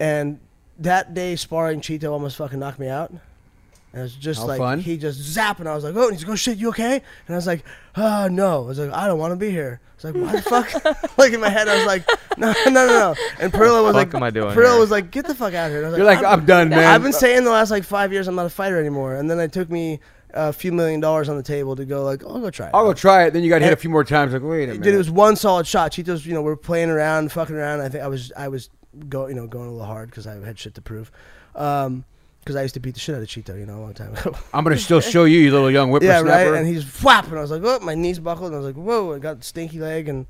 and that day sparring, Chito almost fucking knocked me out. And it was just How like fun. he just zapped, and I was like, "Oh!" And he's like, "Oh shit, you okay?" And I was like, "Oh no!" I was like, "I don't want to be here." I was like, "Why the fuck?" <laughs> like in my head, I was like, "No, no, no, no." And Perla was Fuck like, am I doing Perla here? was like, "Get the fuck out of here!" And I was You're like, I'm done, man. I've been saying the last like five years I'm not a fighter anymore, and then it took me a few million dollars on the table to go like, "I'll go try it." I'll go try it. Then you got hit a few more times. Like, wait a minute. Dude, it was one solid shot. Chito's, you know, we're playing around, fucking around. I think I was, I was go, you know, going a little hard because I had shit to prove. Um, because I used to beat the shit out of Chito, you know, a long time ago. <laughs> I'm gonna still show you, you little young <laughs> yeah, right. And he's whap, and I was like, oh, my knees buckled, and I was like, whoa, I got stinky leg, and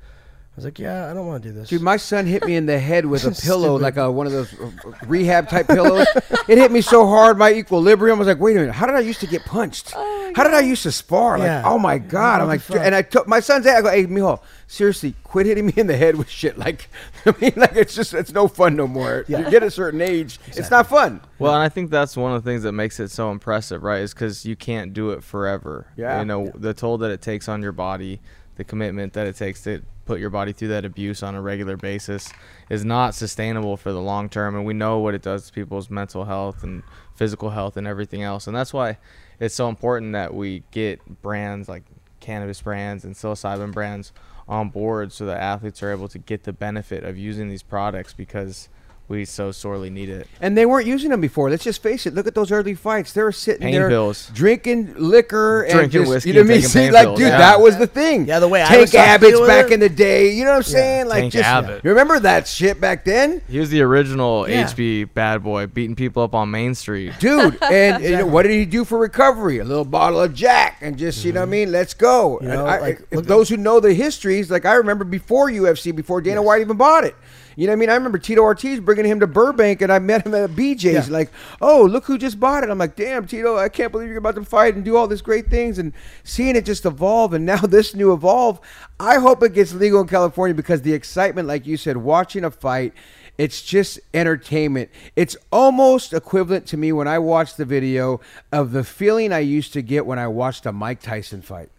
was like, yeah, I don't want to do this. Dude, my son hit me in the head with <laughs> a pillow, Stupid. like a one of those uh, rehab type pillows. it hit me so hard, my equilibrium was like, wait a minute, how did I used to get punched? how did I used to spar? Like, Yeah. oh my god! I'm like, the and I took my son's head. I go, hey, Mijo, seriously, quit hitting me in the head with shit. Like, <laughs> I mean, like it's just it's no fun no more. Yeah. You get a certain age, it's not fun. Well, and I think that's one of the things that makes it so impressive, right? Is because you can't do it forever. Yeah. You know, the toll that it takes on your body, the commitment that it takes to put your body through that abuse on a regular basis is not sustainable for the long term. And we know what it does to people's mental health and physical health and everything else. And that's why it's so important that we get brands like cannabis brands and psilocybin brands on board so that athletes are able to get the benefit of using these products because we so sorely need it. And they weren't using them before. Let's just face it. Look at those early fights. They were sitting Pain there pills. drinking liquor and Drinking just, whiskey You know what I mean? See, like, pills, dude, yeah. that was the thing. Yeah, the way I Tank was Abbott's back it. in the day. You know what I'm saying? Like, Tank just Abbott. you remember that shit back then, He was the original Yeah. HB bad boy, beating people up on Main Street. dude. <laughs> And you know, what did he do for recovery? A little bottle of Jack, and just you know what I mean. Let's go. Mm-hmm. You know, I- like, if look those who know the histories, like I remember before UFC, before Dana White even bought it. You know what I mean? I remember Tito Ortiz bringing him to Burbank, and I met him at BJ's. Yeah. Like, oh, look who just bought it. I'm like, damn, Tito, I can't believe you're about to fight and do all these great things. And seeing it just evolve, and now <laughs> this new evolve, I hope it gets legal in California because the excitement, like you said, watching a fight. It's just entertainment. It's almost equivalent to me when I watched the video of the feeling I used to get when I watched a Mike Tyson fight.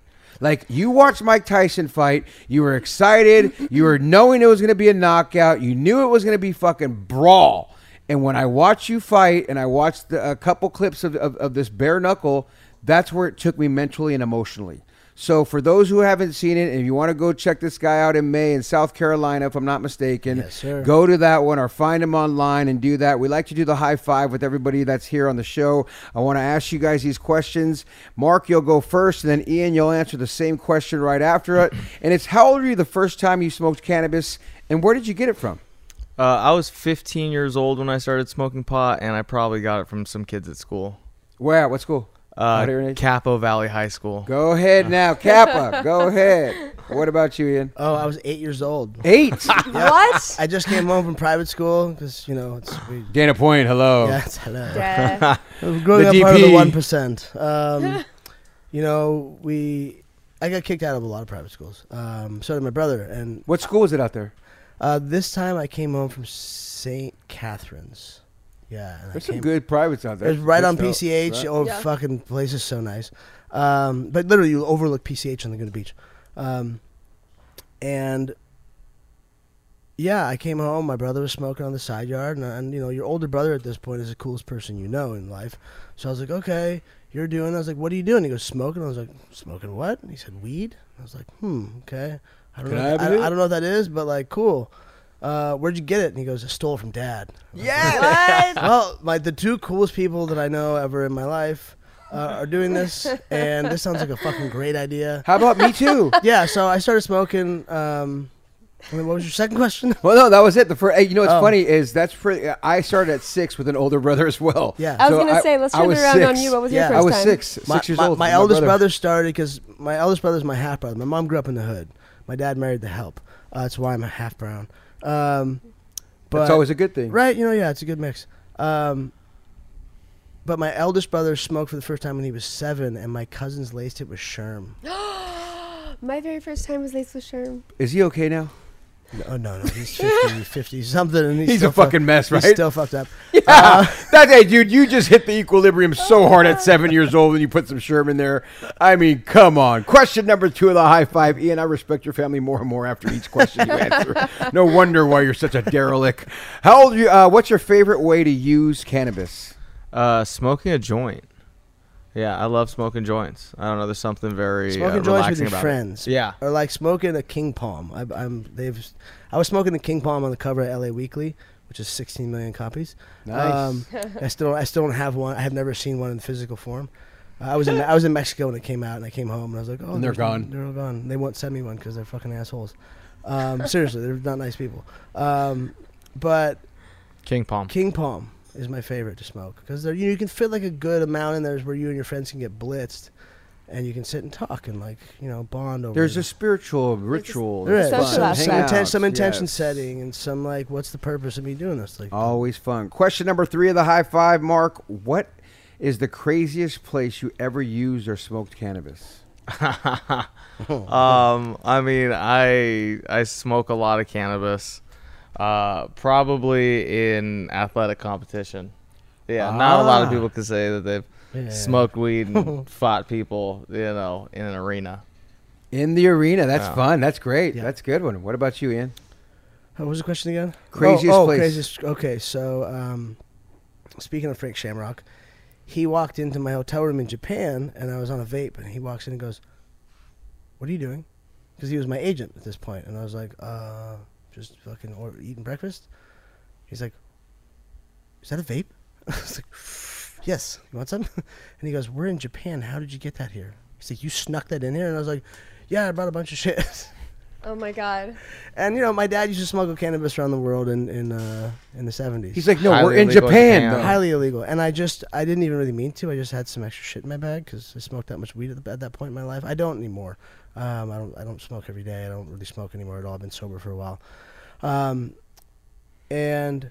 Like you watched Mike Tyson fight, you were excited, you were knowing it was going to be a knockout, you knew it was going to be fucking brawl. And when I watched you fight, and I watched the, a couple clips of, of, of this bare knuckle, that's where it took me mentally and emotionally. So for those who haven't seen it, and if you want to go check this guy out in May in South Carolina, if I'm not mistaken, Yes, sir. go to that one or find him online and do that. We like to do the high five with everybody that's here on the show. I want to ask you guys these questions. Mark, you'll go first, and then Ian, you'll answer the same question right after it. <coughs> And it's how old were you the first time you smoked cannabis, and where did you get it from? Uh, I was 15 years old when I started smoking pot, and I probably got it from some kids at school. Where? At what school? Uh, Out here in Capo Valley High School. Go ahead now, Kappa. go <laughs> ahead. What about you, Ian? Oh, I was eight years old. Eight. <laughs> What? I just came home from private school because you know it's <sighs> we, Dana Point. Hello. yeah, it's hello. Duh. <laughs> Growing The up part of the one percent. Um, you know, we I got kicked out of a lot of private schools. Um, so did my brother, and What school was it out there? uh, this time I came home from St. Catherine's. Yeah, and I There's some came- good privates out there. It's right on That's PCH. right? Oh, Yeah. fucking place is so nice. Um, but literally, you overlook PCH on the Laguna Beach. Um, and yeah, I came home. My brother was smoking on the side yard, and, and you know, your older brother at this point is the coolest person you know in life. So I was like, okay, you're doing. I was like, what are you doing? He goes, smoking. I was like, smoking what? And he said, weed. I was like, hmm, okay. I don't Can know. I have I, a hit? I don't know what that is, but like, cool. Uh, where'd you get it? And he goes, I stole it from dad. Yeah. <laughs> Guys. Well, my the two coolest people that I know ever in my life uh, are doing this, <laughs> and this sounds like a fucking great idea. How about me too? <laughs> Yeah, so I started smoking. Um, I mean, what was your second question? Well, no, that was it. The first, hey, you know what's Oh. funny is that's pretty. I started at six with an older brother as well. Yeah. I was So gonna say, let's turn it was around on you. What was Yeah. your first I was time? six, six my, years my, old. my with eldest brother. brother started because my eldest brother is my half brother. My mom grew up in the hood. My dad married the help. Uh, that's why I'm a half brown. Um, but That's always a good thing. Right, you know, yeah, it's a good mix. Um, but my eldest brother smoked for the first time when he was seven, and my cousins laced it with Sherm. <gasps> My very first time was laced with Sherm. Is he okay now? No, no, no. He's 50, <laughs> 50 something. And he's, He's still a fucking fuck- mess, right? He's still fucked up. <laughs> Yeah. that hey, dude, you just hit the equilibrium so hard at seven years old, and you put some Sherman there. I mean, come on. Question number two of the high five, Ian. I respect your family more and more after each question you answer. <laughs> no wonder why you're such a derelict. How old are you? Uh, what's your favorite way to use cannabis? Uh, smoking a joint. Yeah, I love smoking joints. I don't know. There's something very Smoking uh, joints with relaxing your about it. friends. Yeah. Or like smoking a King Palm. I, I'm they've. I was smoking the King Palm on the cover of LA Weekly, which is 16 million copies. Nice. Um, <laughs> I still don't, I still don't have one. I have never seen one in physical form. Uh, I was in I was in Mexico when it came out, and I came home and I was like, oh, And they're there's no- gone. They're all gone. They won't send me one because they're fucking assholes. Um, seriously, they're not nice people. Um, but King Palm. King Palm is my favorite to smoke because you, you can fit like a good amount in there where you and your friends can get blitzed, and you can sit and talk and like you know bond over. There's it. a spiritual ritual. There is. There's some, some, inten- some intention yes. setting and some like what's the purpose of me doing this like Always fun. Question number three of the high five, Mark. What is the craziest place you ever used or smoked cannabis? <laughs> um, I mean, I I smoke a lot of cannabis. Uh, probably in athletic competition. Yeah, not a lot of Ah. people can say that they've Yeah. smoked weed and <laughs> fought people, you know, in an arena. In the arena. That's Yeah. fun. That's great. Yeah. That's a good one. What about you, Ian? what was the question again Craziest oh, oh, place. craziest okay so um, speaking of Frank Shamrock he walked into my hotel room in Japan and I was on a vape and he walks in and goes what are you doing because he was my agent at this point and I was like uh just fucking or eating breakfast he's like is that a vape <laughs> I was like yes you want some <laughs> and he goes we're in Japan how did you get that here he's like you snuck that in here and I was like yeah I brought a bunch of shit <laughs> Oh my god. And you know, my dad used to smuggle cannabis around the world in in uh, in the seventies. He's like, no, Highly we're in Japan. Japan. highly illegal, and I just I didn't even really mean to. I just had some extra shit in my bag because I smoked that much weed at, the, at that point in my life. I don't anymore. Um, I don't I don't smoke every day. I don't really smoke anymore at all. I've been sober for a while. Um, and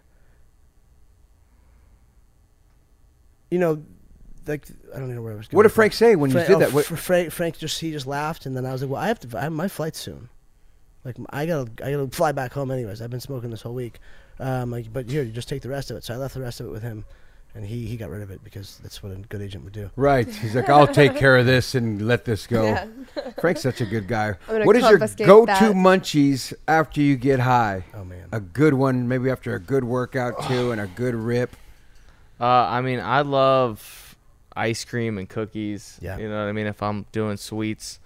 you know, like I don't know where I was going. What did Frank say when you did oh, that? What- Fra- Frank, Frank just he just laughed, and then I was like, "Well, I have to. I have my flight soon. Like I gotta I gotta fly back home anyways. I've been smoking this whole week. Um, like, but here, you just take the rest of it. So I left the rest of it with him, and he he got rid of it because that's what a good agent would do. Right. He's like, I'll take care of this and let this go. Yeah. <laughs> Frank's such a good guy. What is your go-to munchies after you get high? Oh man. A good one, maybe after a good workout too, and a good rip. Uh, I mean, I love ice cream and cookies. Yeah. You know what I mean? If I'm doing sweets,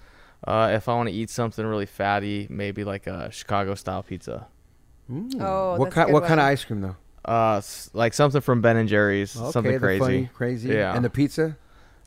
uh, if I want to eat something really fatty, maybe like a Chicago style pizza. Oh, what that's a kind? good What kind of ice cream though? Uh, s- like something from Ben and Jerry's, Okay, something the crazy, funny, crazy. Yeah. And the pizza,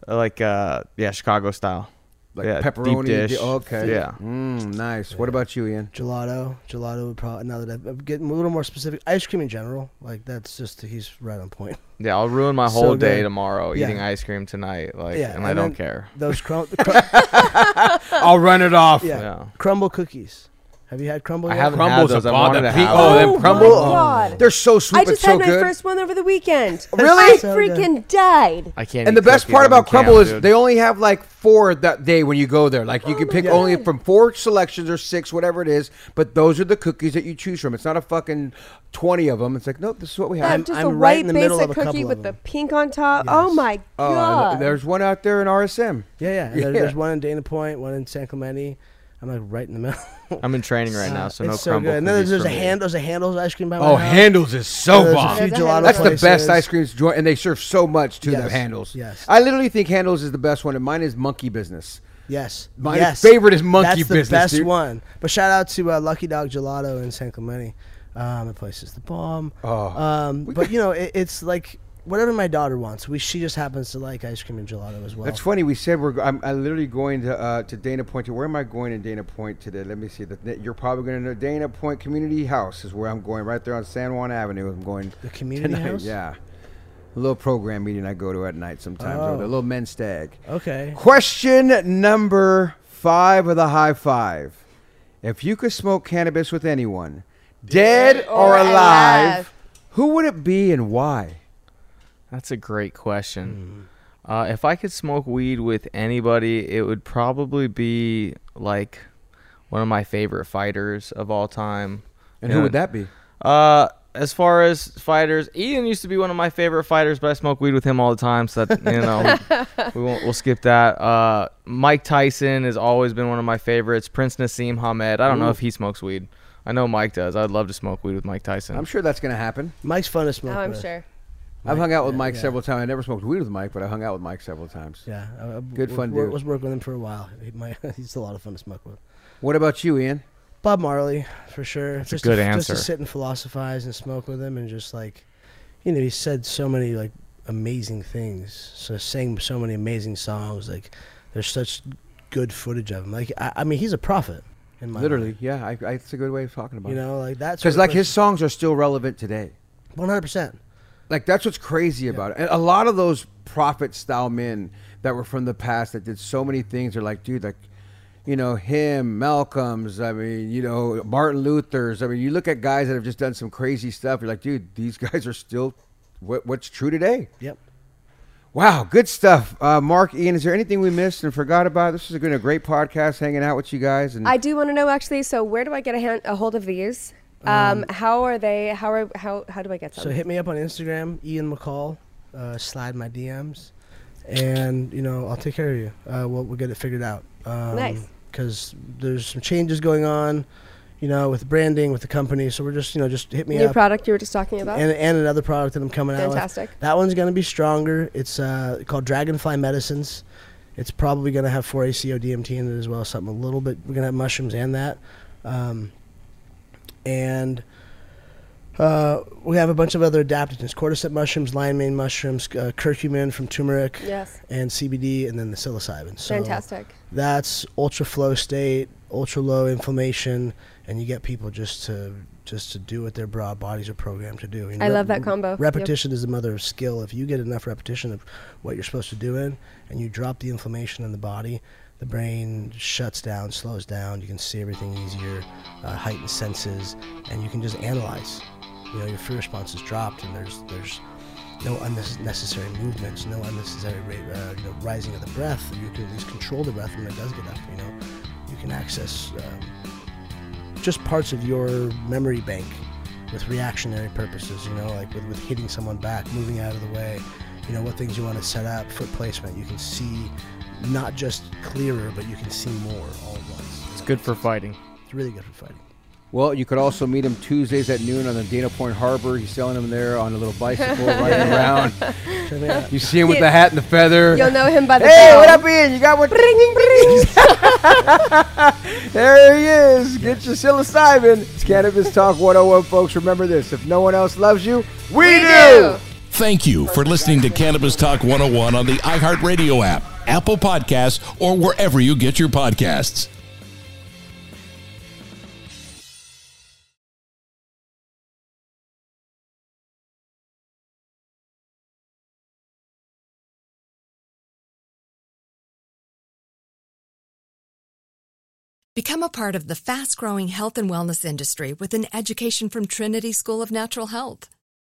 like uh, yeah, Chicago style. like yeah, pepperoni. deep dish. Okay. Yeah. Mm, nice. What about you, Ian? Gelato, gelato would probably now that I've- I'm getting a little more specific. Ice cream in general, like that's just he's right on point. <laughs> Yeah, I'll ruin my So whole day good. tomorrow Yeah. eating ice cream tonight. Like, Yeah, and I and don't then- care. Those crum- <laughs> cr- <laughs> I'll run it off. yeah. Yeah. Crumbl cookies. Have you had Crumbl? I haven't Crumbles had those. I upon wanted the to pe- have oh, them. them crumble. Oh, my God. They're so sweet, I but just so had my good. first one over the weekend. <laughs> Really? I So good. freaking died. I can't. And the eat best cookies. part I'm in about Crumbl camp, is dude. they only have like four that day when you go there. Like you Oh can pick God. only from four selections or six, whatever it is. But those are the cookies that you choose from. It's not a fucking twenty of them. It's like nope, this is what we That have. just I'm a right white in the middle basic of a couple cookie of with the them. pink on top. Oh my Oh, god! there's one out there in RSM. Yeah, yeah. And there- <laughs> Yeah. There's one in Dana Point, one in San Clemente. I'm like right in the middle. <laughs> I'm in training right now, so it's no so crumble. good. And then there's, there's a me. hand, there's a Handel's ice cream by my Oh, house. Handel's is so There's bomb. few There's a gelato That's the best ice creams joint, and they serve so much to Yes. the Handel's. Yes. I literally think Handel's is the best one, and mine is Monkey Business. Yes. My yes. favorite is Monkey Business. That's the best dude. one. But shout out to uh, Lucky Dog Gelato in San Clemente. Um, the place is the bomb. Oh. Um, but you know, it, it's like whatever my daughter wants. We she just happens to like ice cream and gelato as well. That's funny. We said we're. I'm, I'm literally going to uh, to Dana Point. Where am I going in Dana Point today? Let me see. The, you're probably going to Dana Point Community House is where I'm going. Right there on San Juan Avenue. I'm going. The community tonight. house? Yeah. A little program meeting I go to at night sometimes. Oh. or A little men's stag. Okay. Question number five of the high five. If you could smoke cannabis with anyone, dead or or alive, alive. who would it be and why? That's a great question. Uh, if I could smoke weed with anybody, it would probably be like one of my favorite fighters of all time. And You who know, would that be? Uh, as far as fighters, Ian used to be one of my favorite fighters, but I smoke weed with him all the time, so that you know we <laughs> won't we'll skip that. Uh, Mike Tyson has always been one of my favorites. Prince Naseem Hamed. I don't know if he smokes weed. I know Mike does. I'd love to smoke weed with Mike Tyson. I'm sure that's going to happen. Mike's fun to smoke Oh, I'm with. sure. I've hung out with yeah, Mike yeah. several times. I never smoked weed with Mike, but I hung out with Mike several times. Yeah. Uh, uh, I, I- Good fun wor- dude. Was working with him for a while. He, my, <laughs> he's a lot of fun to smoke with. What about you, Ian? Bob Marley, for sure. That's a just good to, answer. Just to sit and philosophize and smoke with him, and just like, you know, he said so many like amazing things. So sang so many amazing songs. Like, there's such good footage of him. Like, I, I mean, he's a prophet in my Literally, mind. yeah. I, I, it's a good way of talking about You it. know, like that's Because like his songs are still relevant today. one hundred percent. Like that's what's crazy about it. And a lot of those prophet style men that were from the past that did so many things are like, dude, like, you know, him, Malcolm's. I mean, you know, Martin Luther's. I mean, you look at guys that have just done some crazy stuff. You're like, dude, these <laughs> guys are still what, what's true today. Yep. Wow, good stuff. Uh, Mark, Ian, is there anything we missed and forgot about? This has been a great podcast, hanging out with you guys. And I do want to know actually. So where do I get a, hand, a hold of these? Um, how are they? How are how how do I get some? So hit me up on Instagram, Ian McCall. Uh, slide my DMs, and you know I'll take care of you. Uh, we'll we'll get it figured out. Um, Nice. Because there's some changes going on, you know, with branding with the company. So we're just you know just hit me New up. New product you were just talking about. and, and another product that I'm coming out Fantastic. That one's going to be stronger. It's uh, called Dragonfly Medicines. It's probably going to have 4-ACO DMT in it as well. Something a little bit. We're going to have mushrooms and that. Um, and uh, we have a bunch of other adaptogens: cordyceps mushrooms, lion mane mushrooms, uh, curcumin from turmeric, Yes. and CBD, and then the psilocybin. So Fantastic. that's ultra flow state, ultra low inflammation, and you get people just to just to do what their broad bodies are programmed to do. I love that combo. Yep. Repetition is the mother of skill. If you get enough repetition of what you're supposed to do in, and you drop the inflammation in the body, the brain shuts down, slows down. You can see everything easier, uh, heightened senses, and you can just analyze. You know, your fear response is dropped, and there's there's no unnecessary movements, no unnecessary uh, you know, rising of the breath. You can at least control the breath when it does get up. You know, you can access um, just parts of your memory bank with reactionary purposes. You know, like with, with hitting someone back, moving out of the way. You know what things you want to set up, foot placement. You can see not just clearer, but you can see more all at once. It's good for fighting. It's really good for fighting. Well, you could also meet him Tuesdays at noon on the Dana Point Harbor. He's selling them there on a little bicycle <laughs> riding around. You see him with the hat and the feather. You'll know him by the Hey, bell. what up, Ian? You got what? <laughs> there he is. Get your psilocybin. It's Cannabis Talk 101, folks. Remember this: if no one else loves you, we, We do. do. Thank you for listening to Cannabis Talk 101 on the iHeartRadio app, Apple Podcasts, or wherever you get your podcasts. Become a part of the fast growing health and wellness industry with an education from Trinity School of Natural Health.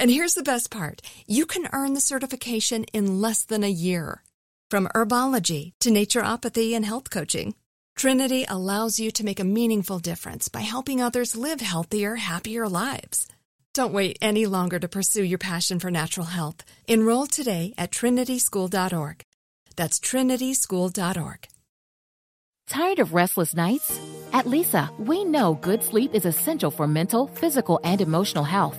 And here's the best part you can earn the certification in less than a year. From herbology to naturopathy and health coaching, Trinity allows you to make a meaningful difference by helping others live healthier, happier lives. Don't wait any longer to pursue your passion for natural health. Enroll today at trinityschool.org. That's trinityschool.org. Tired of restless nights? At Leesa, we know good sleep is essential for mental, physical, and emotional health.